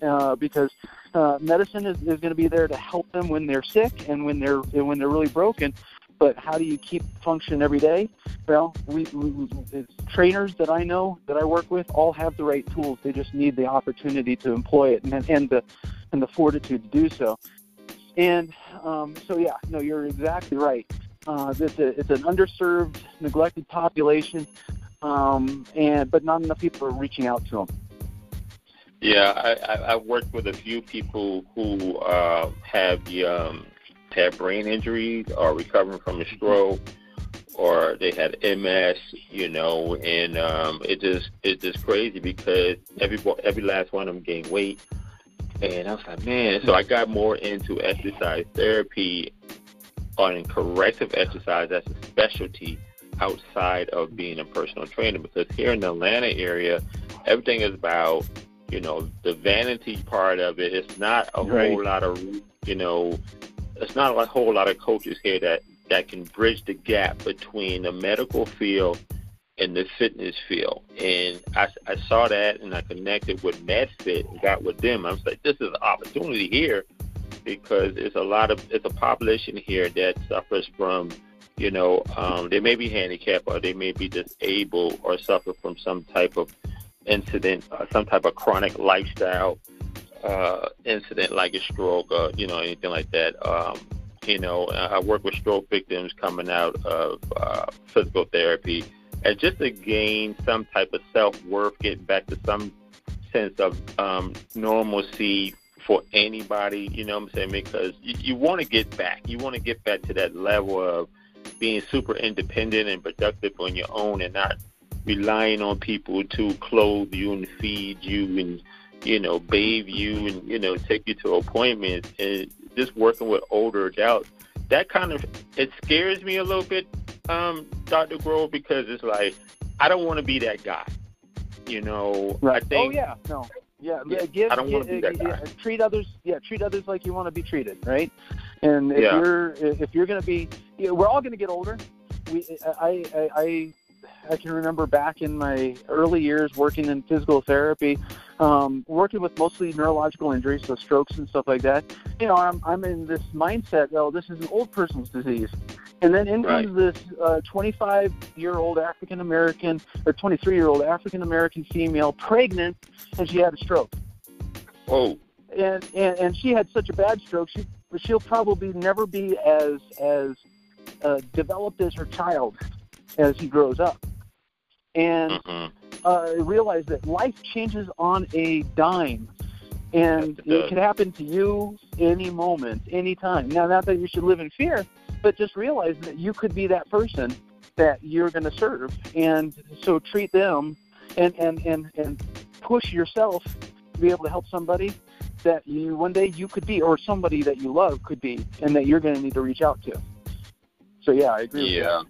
Uh, because uh, medicine is, is going to be there to help them when they're sick and when they're when they're really broken. But how do you keep function every day? Well, we, we trainers that I know that I work with all have the right tools. They just need the opportunity to employ it and and the and the fortitude to do so. And um, so, yeah, no, you're exactly right. Uh, it's, a, it's an underserved, neglected population, um, and but not enough people are reaching out to them. Yeah, I, I, I worked with a few people who uh, have the um, had brain injuries or recovering from a stroke or they had MS, you know, and um, it just it's just crazy because every every last one of them gained weight, and I was like, man. So I got more into exercise therapy on corrective exercise as a specialty outside of being a personal trainer because here in the Atlanta area, everything is about you know the vanity part of it. It's not a right. whole lot of you know there's not a whole lot of coaches here that that can bridge the gap between the medical field and the fitness field. And I, I saw that and I connected with MedFit and got with them. I was like, this is an opportunity here because there's a lot of it's a population here that suffers from, you know, um, they may be handicapped or they may be disabled or suffer from some type of incident, uh, some type of chronic lifestyle uh, incident like a stroke or you know anything like that, um, You know, I work with stroke victims coming out of uh, physical therapy, and just to gain some type of self worth, getting back to some sense of um, normalcy for anybody. You know what I'm saying? Because you, you want to get back. You want to get back to that level of being super independent and productive on your own, and not relying on people to clothe you and feed you and you know bathe you and you know take you to appointments and just working with older adults that kind of it scares me a little bit um dr grove because it's like i don't want to be that guy you know right. i think oh yeah no yeah, yeah give, I don't want to be that guy. treat others yeah treat others like you want to be treated right and if Yeah. you're if you're going to be you know, we're all going to get older we I, I i i can remember back in my early years working in physical therapy um working with mostly neurological injuries so strokes and stuff like that. You know i'm i'm in this mindset oh this is an old person's disease. And then in comes this 25 year old African American or 23 year old African American female pregnant, and she had a stroke. oh And, and and she had such a bad stroke, she she'll probably never be as as uh, developed as her child as he grows up. And uh, realize that life changes on a dime. And Yes, it it could happen to you any moment, any time. Now, not that you should live in fear, but just realize that you could be that person that you're going to serve. And so treat them and, and, and, and push yourself to be able to help somebody that you one day you could be, or somebody that you love could be, and that you're going to need to reach out to. So, yeah, I agree with Yeah.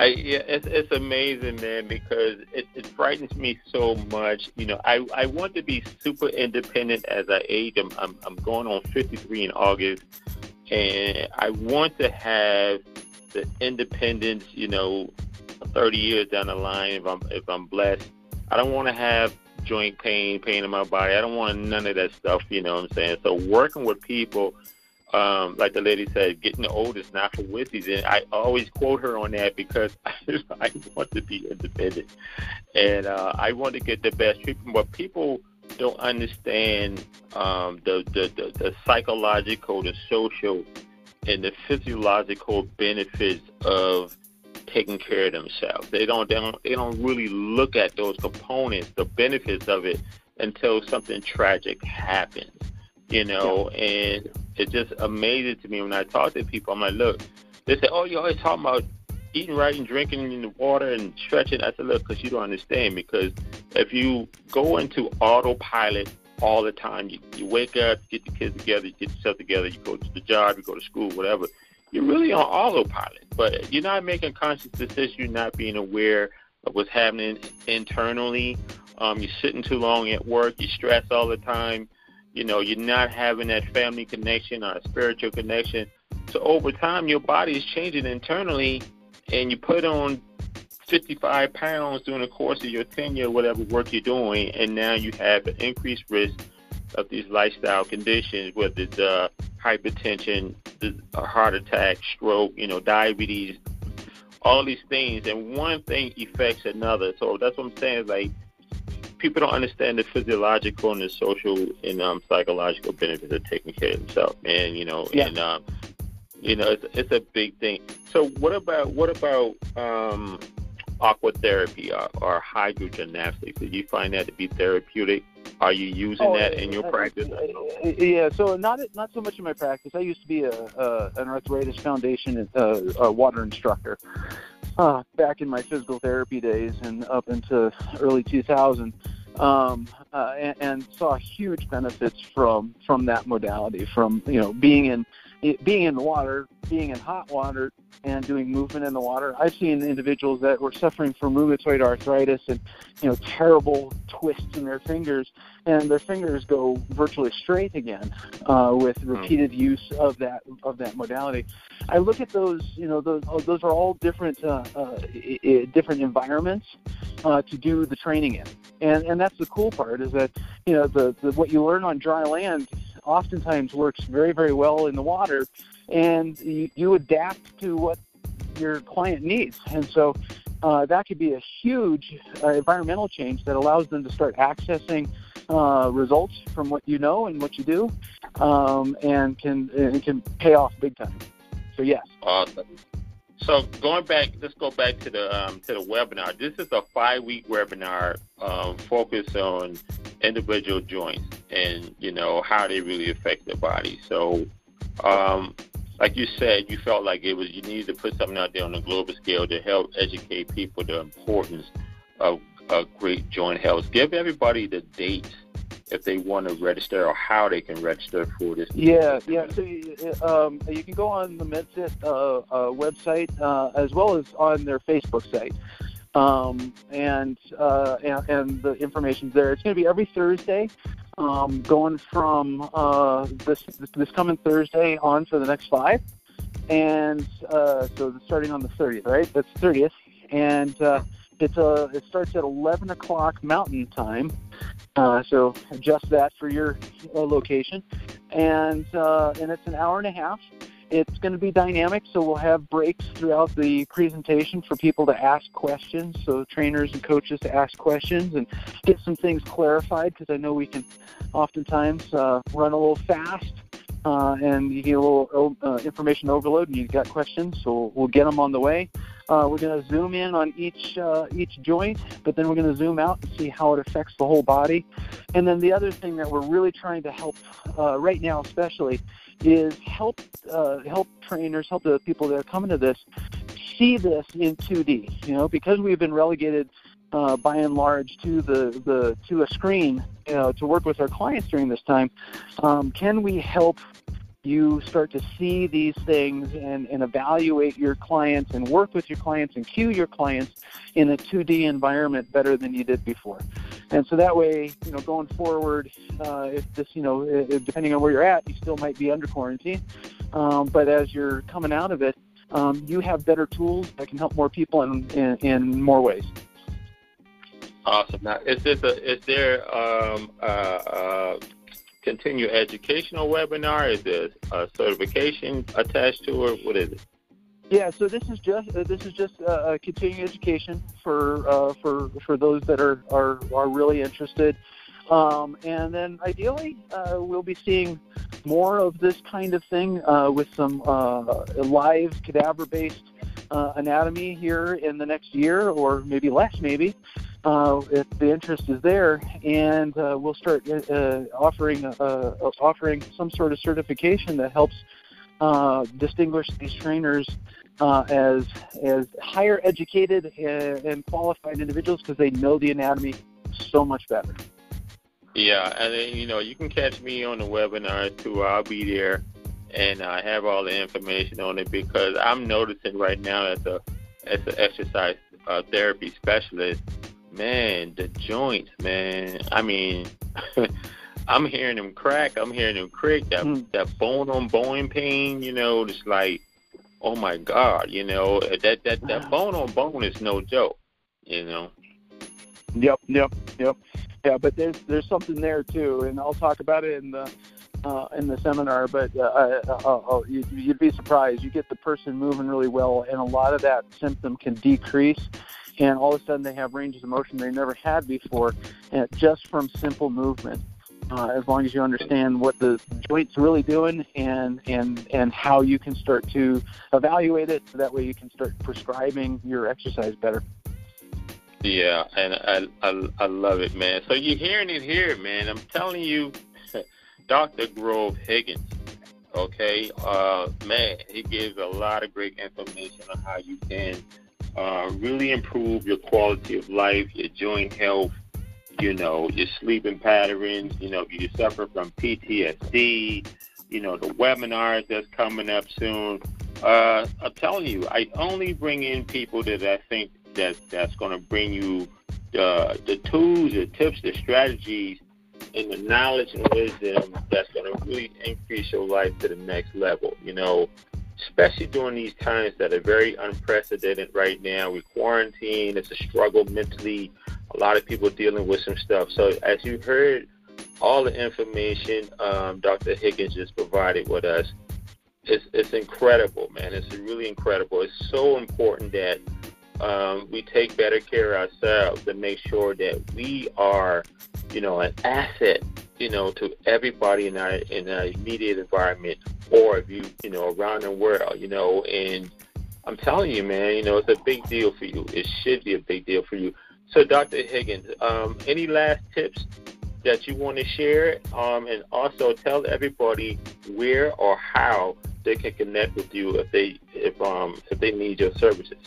I yeah, it's it's amazing, man, because it, it frightens me so much. You know, I I want to be super independent as I age. I'm I'm, I'm going on 53 in August, and I want to have the independence. You know, 30 years down the line, if I'm if I'm blessed, I don't want to have joint pain, pain in my body. I don't want none of that stuff. You know what I'm saying? So working with people um, like the lady said, getting old is not for wussies. And I always quote her on that because I want to be independent and uh, I want to get the best treatment. But people don't understand um, the, the, the, the psychological, the social, and the physiological benefits of taking care of themselves. They don't, they don't, they don't really look at those components, the benefits of it, until something tragic happens. You know, and it's just amazing to me when I talk to people. I'm like, look, they say, oh, you're always talking about eating right and drinking in the water and stretching. I said, look, because you don't understand. Because if you go into autopilot all the time, you, you wake up, get the kids together, you get yourself together, you go to the job, you go to school, whatever. You're really on autopilot, but you're not making conscious decisions. You're not being aware of what's happening internally. Um, you're sitting too long at work. You stress all the time you know you're not having that family connection or spiritual connection. So over time your body is changing internally and you put on 55 pounds during the course of your tenure whatever work you're doing and now you have an increased risk of these lifestyle conditions whether it's uh, hypertension a heart attack stroke you know diabetes all these things. And one thing affects another. So that's what i'm saying like people don't understand the physiological and the social and um, psychological benefits of taking care of themselves, man. You know, Yeah. and um, you know, it's, it's a big thing. So, what about what about um, aqua therapy or, or hydrogymnastics? Did you find that to be therapeutic? Are you using Oh, that in your uh, practice? uh, Yeah, so not not so much in my practice. I used to be a, a an arthritis foundation uh, water instructor uh, back in my physical therapy days and up into early 2000, um, uh, and, and saw huge benefits from from that modality. From you know being in being in the water, being in hot water, and doing movement in the water. I've seen individuals that were suffering from rheumatoid arthritis and you know terrible twists in their fingers, and their fingers go virtually straight again uh, with repeated use of that of that modality. I look at those, you know, those oh, those are all different uh, uh, different environments uh, to do the training in, and and that's the cool part is that you know the, the what you learn on dry land oftentimes works very very well in the water, and you, you adapt to what your client needs, and so. Uh, that could be a huge uh, environmental change that allows them to start accessing uh, results from what you know and what you do, um, and can it can pay off big time. So yes. Awesome. So going back, let's go back to the um, to the webinar. This is a five week webinar um, focused on individual joints and you know how they really affect the body. So, um, like you said, you felt like it was you needed to put something out there on a global scale to help educate people the importance of, of great joint health. Give everybody the dates if they want to register or how they can register for this. Yeah, yeah. So um, you can go on the MedFit uh, uh, website uh, as well as on their Facebook site. Um, and, uh, and, and the information's there. It's going to be every Thursday, um, going from uh, this this coming Thursday on for the next five, and uh, so starting on the 30th, right? That's 30th, and uh, it's a it starts at 11 o'clock Mountain Time, uh, so adjust that for your uh, location, and uh, and it's an hour and a half. It's going to be dynamic, so we'll have breaks throughout the presentation for people to ask questions, so trainers and coaches to ask questions and get some things clarified because I know we can oftentimes uh, run a little fast uh, and you get a little uh, information overload and you've got questions, so we'll get them on the way. Uh, we're going to zoom in on each uh, each joint, but then we're going to zoom out and see how it affects the whole body. And then the other thing that we're really trying to help uh, right now, especially, is help uh, help trainers, help the people that are coming to this see this in 2D. You know, because we've been relegated uh, by and large to the, the to a screen you know, to work with our clients during this time. Um, can we help you start to see these things and, and evaluate your clients and work with your clients and cue your clients in a 2D environment better than you did before. And so that way, you know, going forward, uh, if this, you know, if, depending on where you're at, you still might be under quarantine. Um, but as you're coming out of it, um, you have better tools that can help more people in, in, in more ways. Awesome. Now, is this a is there um, uh, uh, continued educational webinar? Is there a certification attached to it? What is it? Yeah, so this is just uh, this is just uh, continuing education for uh, for for those that are are, are really interested, um, and then ideally uh, we'll be seeing more of this kind of thing uh, with some uh, live cadaver-based anatomy here in the next year, or maybe less, maybe uh, if the interest is there, and uh, we'll start uh, offering uh, offering some sort of certification that helps uh, distinguish these trainers uh, as as higher educated and, qualified individuals because they know the anatomy so much better. Yeah, and you know you can catch me on the webinar too. I'll be there, and I have all the information on it because I'm noticing right now as a as an exercise uh, therapy specialist man, the joints, man. I mean, I'm hearing them crack. I'm hearing them creak. That mm. that bone on bone pain. You know, it's like, oh my God. You know, that that that bone on bone is no joke. You know. Yep. Yep. Yep. Yeah, but there's there's something there too, and I'll talk about it in the uh, in the seminar. But uh, uh, uh, you, you'd be surprised. You get the person moving really well, and a lot of that symptom can decrease and all of a sudden they have ranges of motion they never had before, uh, just from simple movement. Uh, as long as you understand what the joint's really doing and and and how you can start to evaluate it, so that way you can start prescribing your exercise better. Yeah, and I, I I love it, man. So you're hearing it here, man. I'm telling you, Dr. Grove Higgins. Okay, uh, man, he gives a lot of great information on how you can uh, really improve your quality of life, your joint health, you know, your sleeping patterns, you know, if you suffer from PTSD, you know, the webinars that's coming up soon. Uh, I'm telling you, I only bring in people that I think that that's going to bring you the the tools, the tips, the strategies, and the knowledge and wisdom that's going to really increase your life to the next level. You know, especially during these times that are very unprecedented right now. We quarantine, it's a struggle mentally. A lot of people dealing with some stuff. So, as you heard, all the information um, Dr. Higgins just provided with us, it's, it's incredible, man. It's really incredible. It's so important that um, we take better care of ourselves to make sure that we are you know, an asset, you know, to everybody in our in our immediate environment, or if you, you know, around the world, you know, and I'm telling you, man, you know, it's a big deal for you. It should be a big deal for you. So, Dr. Higgins, um, any last tips that you want to share, um, and also tell everybody where or how they can connect with you if they if um if they need your services.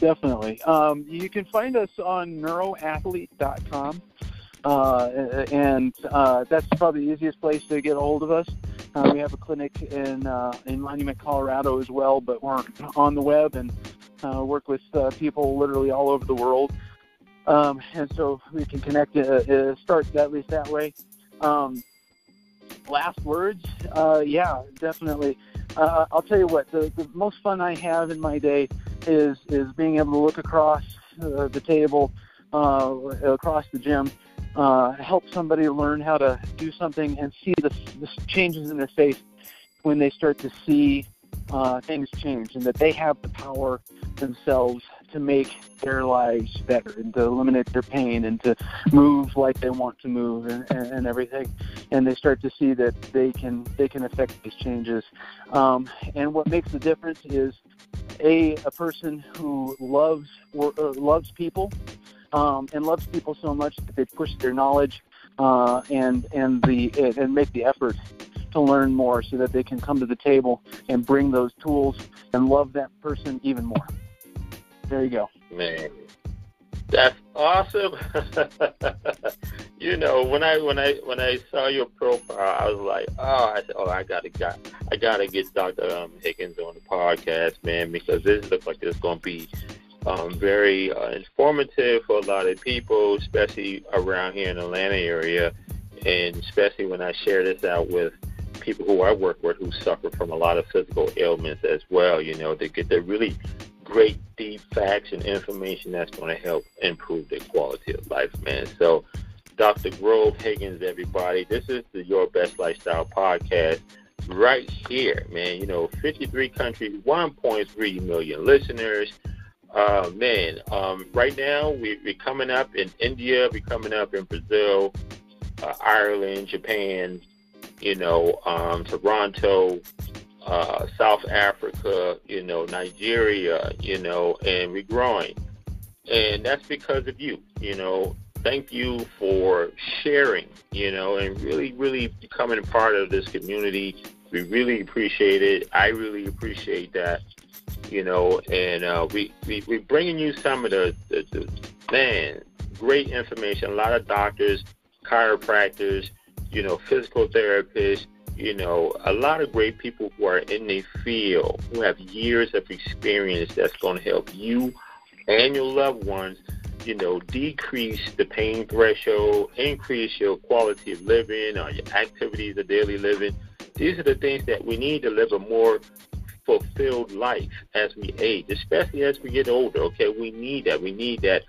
Definitely. Um, you can find us on neuroathlete.com, uh, and uh, that's probably the easiest place to get a hold of us. Uh, we have a clinic in uh, in Monument, Colorado as well, but we're on the web and uh, work with uh, people literally all over the world. Um, and so we can connect, uh, start at least that way. Um, last words, uh, yeah, definitely. Uh, I'll tell you what, the, the most fun I have in my day is is being able to look across the table, uh, across the gym, uh, help somebody learn how to do something and see the, the changes in their face when they start to see uh, things change and that they have the power themselves to make their lives better and to eliminate their pain and to move like they want to move and, and, and everything. And they start to see that they can they can affect these changes. Um, and what makes the difference is a a person who loves or, uh, loves people um, and loves people so much that they push their knowledge uh, and and the and make the effort to learn more so that they can come to the table and bring those tools and love that person even more. There you go. Man, that's awesome. you know, when I when I when I saw your profile, I was like, oh, I said, oh, I gotta got I gotta get Dr. Um, Higgins on the podcast, man, because this looks like it's gonna be um, very uh, informative for a lot of people, especially around here in the Atlanta area, and especially when I share this out with people who I work with who suffer from a lot of physical ailments as well. You know, they get the really great deep facts and information that's going to help improve their quality of life, man. So, Dr. Grove Higgins, everybody, this is the Your Best Lifestyle podcast right here, man. You know, 53 countries, 1.3 million listeners. Uh, man, um, right now we, we're coming up in India, we're coming up in Brazil, uh, Ireland, Japan, you know, um, Toronto, uh, South Africa, you know, Nigeria, you know, and we're growing. And that's because of you, you know. Thank you for sharing, you know, and really, really becoming a part of this community. We really appreciate it. I really appreciate that, you know, and uh, we, we, we're bringing you some of the, the, the, man, great information. A lot of doctors, chiropractors, you know, physical therapists, you know, a lot of great people who are in the field who have years of experience that's going to help you and your loved ones, you know, decrease the pain threshold, increase your quality of living or your activities of daily living. These are the things that we need to live a more fulfilled life as we age, especially as we get older. Okay, we need that. We need that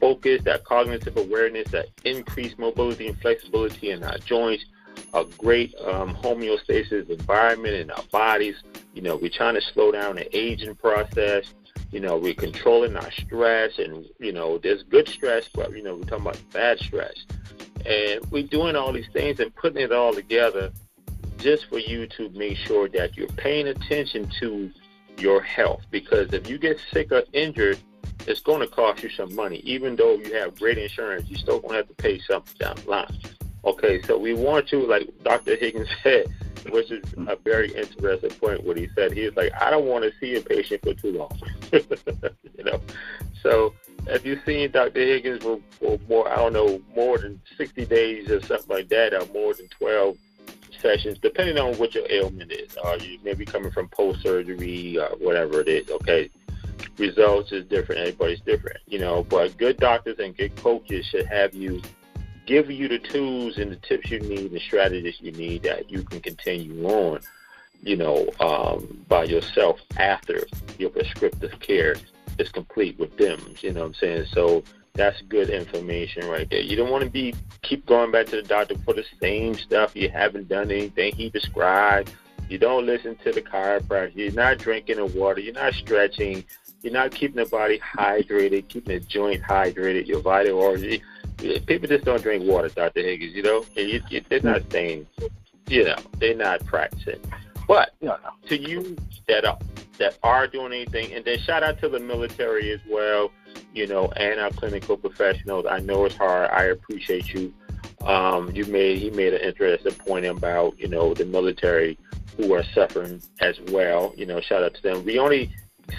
focus, that cognitive awareness, that increased mobility and flexibility in our joints a great um, homeostasis environment in our bodies. You know, we're trying to slow down the aging process. You know, we're controlling our stress, and you know, there's good stress, but you know, we're talking about bad stress, and we're doing all these things and putting it all together just for you to make sure that you're paying attention to your health. Because if you get sick or injured, it's going to cost you some money. Even though you have great insurance, you're still going to have to pay something down the line. Okay, so we want to, like Dr. Higgins said, which is a very interesting point. What he said, he was like, I don't want to see a patient for too long. you know, so if you've seen Dr. Higgins for, for more, I don't know, more than 60 days or something like that, or more than 12 sessions, depending on what your ailment is. Are you maybe coming from post surgery or whatever it is? Okay, results is different. Everybody's different, you know. But good doctors and good coaches should have you give you the tools and the tips you need and strategies you need that you can continue on, you know, um, by yourself after your prescriptive care is complete with them. You know what I'm saying? So that's good information right there. You don't want to be keep going back to the doctor for the same stuff. You haven't done anything he prescribed. You don't listen to the chiropractor. You're not drinking the water. You're not stretching. You're not keeping the body hydrated, keeping the joint hydrated, your vital organs people just don't drink water, Dr. Higgins. You know, and you, you, they're not saying, you know, they're not practicing. But to you that are that are doing anything, and then shout out to the military as well, you know, and our clinical professionals. I know it's hard. I appreciate you. Um, you made he made an interesting point about you know the military who are suffering as well. You know, shout out to them. We only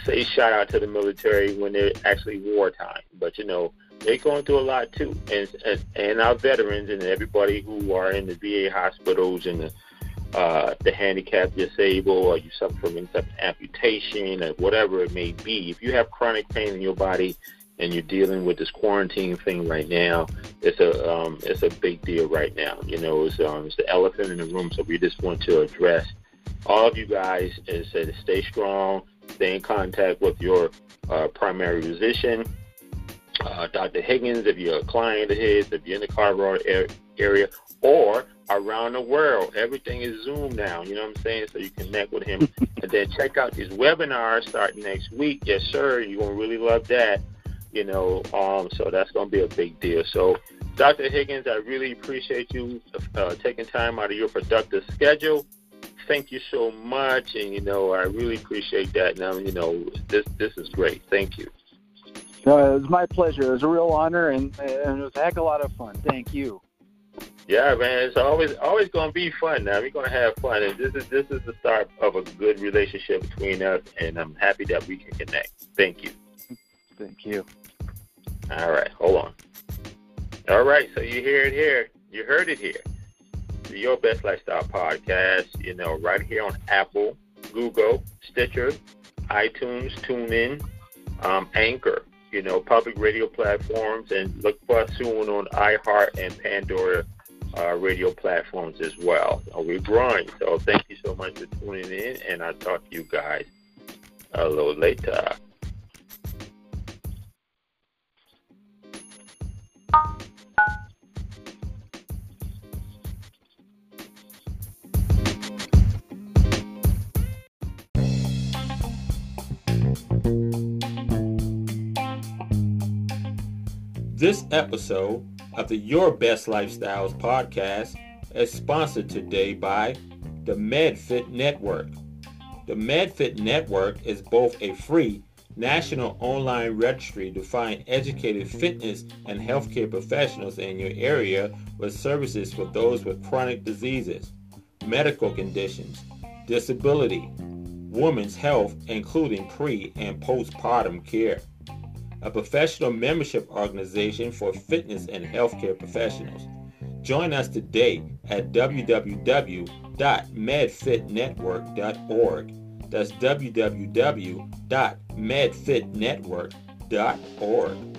say shout out to the military when they're actually wartime, but you know they're going through a lot too, and and, and our veterans and everybody who are in the VA hospitals and the uh, the handicapped, disabled, or you suffer from any amputation, or whatever it may be. If you have chronic pain in your body and you're dealing with this quarantine thing right now, it's a um, it's a big deal right now. You know, it's um, it's the elephant in the room. So we just want to address all of you guys and say to stay strong, stay in contact with your uh, primary physician uh, Dr. Higgins, if you're a client of his, if you're in the Colorado area, or around the world. Everything is Zoom now, you know what I'm saying? So you connect with him. and then check out his webinars starting next week. Yes, sir. You're going to really love that, you know. Um, so that's going to be a big deal. So, Dr. Higgins, I really appreciate you uh, taking time out of your productive schedule. Thank you so much, and you know I really appreciate that. Now you know this this is great. Thank you. No, it was my pleasure. It was a real honor, and, and it was a heck of a lot of fun. Thank you. Yeah, man, it's always always gonna be fun. Now we're gonna have fun, and this is this is the start of a good relationship between us, and I'm happy that we can connect. Thank you. Thank you. All right, hold on. All right, so you hear it here. You heard it here. Your Best Lifestyle Podcast, you know, right here on Apple, Google, Stitcher, iTunes, TuneIn, um, Anchor you know, public radio platforms, and look for us soon on iHeart and Pandora uh, radio platforms as well. We're growing, so thank you so much for tuning in, and I'll talk to you guys a little later. This episode of the Your Best Lifestyles podcast is sponsored today by the MedFit Network. The MedFit Network is both a free national online registry to find educated fitness and healthcare professionals in your area with services for those with chronic diseases, medical conditions, disability, women's health, including pre and postpartum care a professional membership organization for fitness and healthcare professionals. Join us today at www.medfitnetwork.org. That's www.medfitnetwork.org.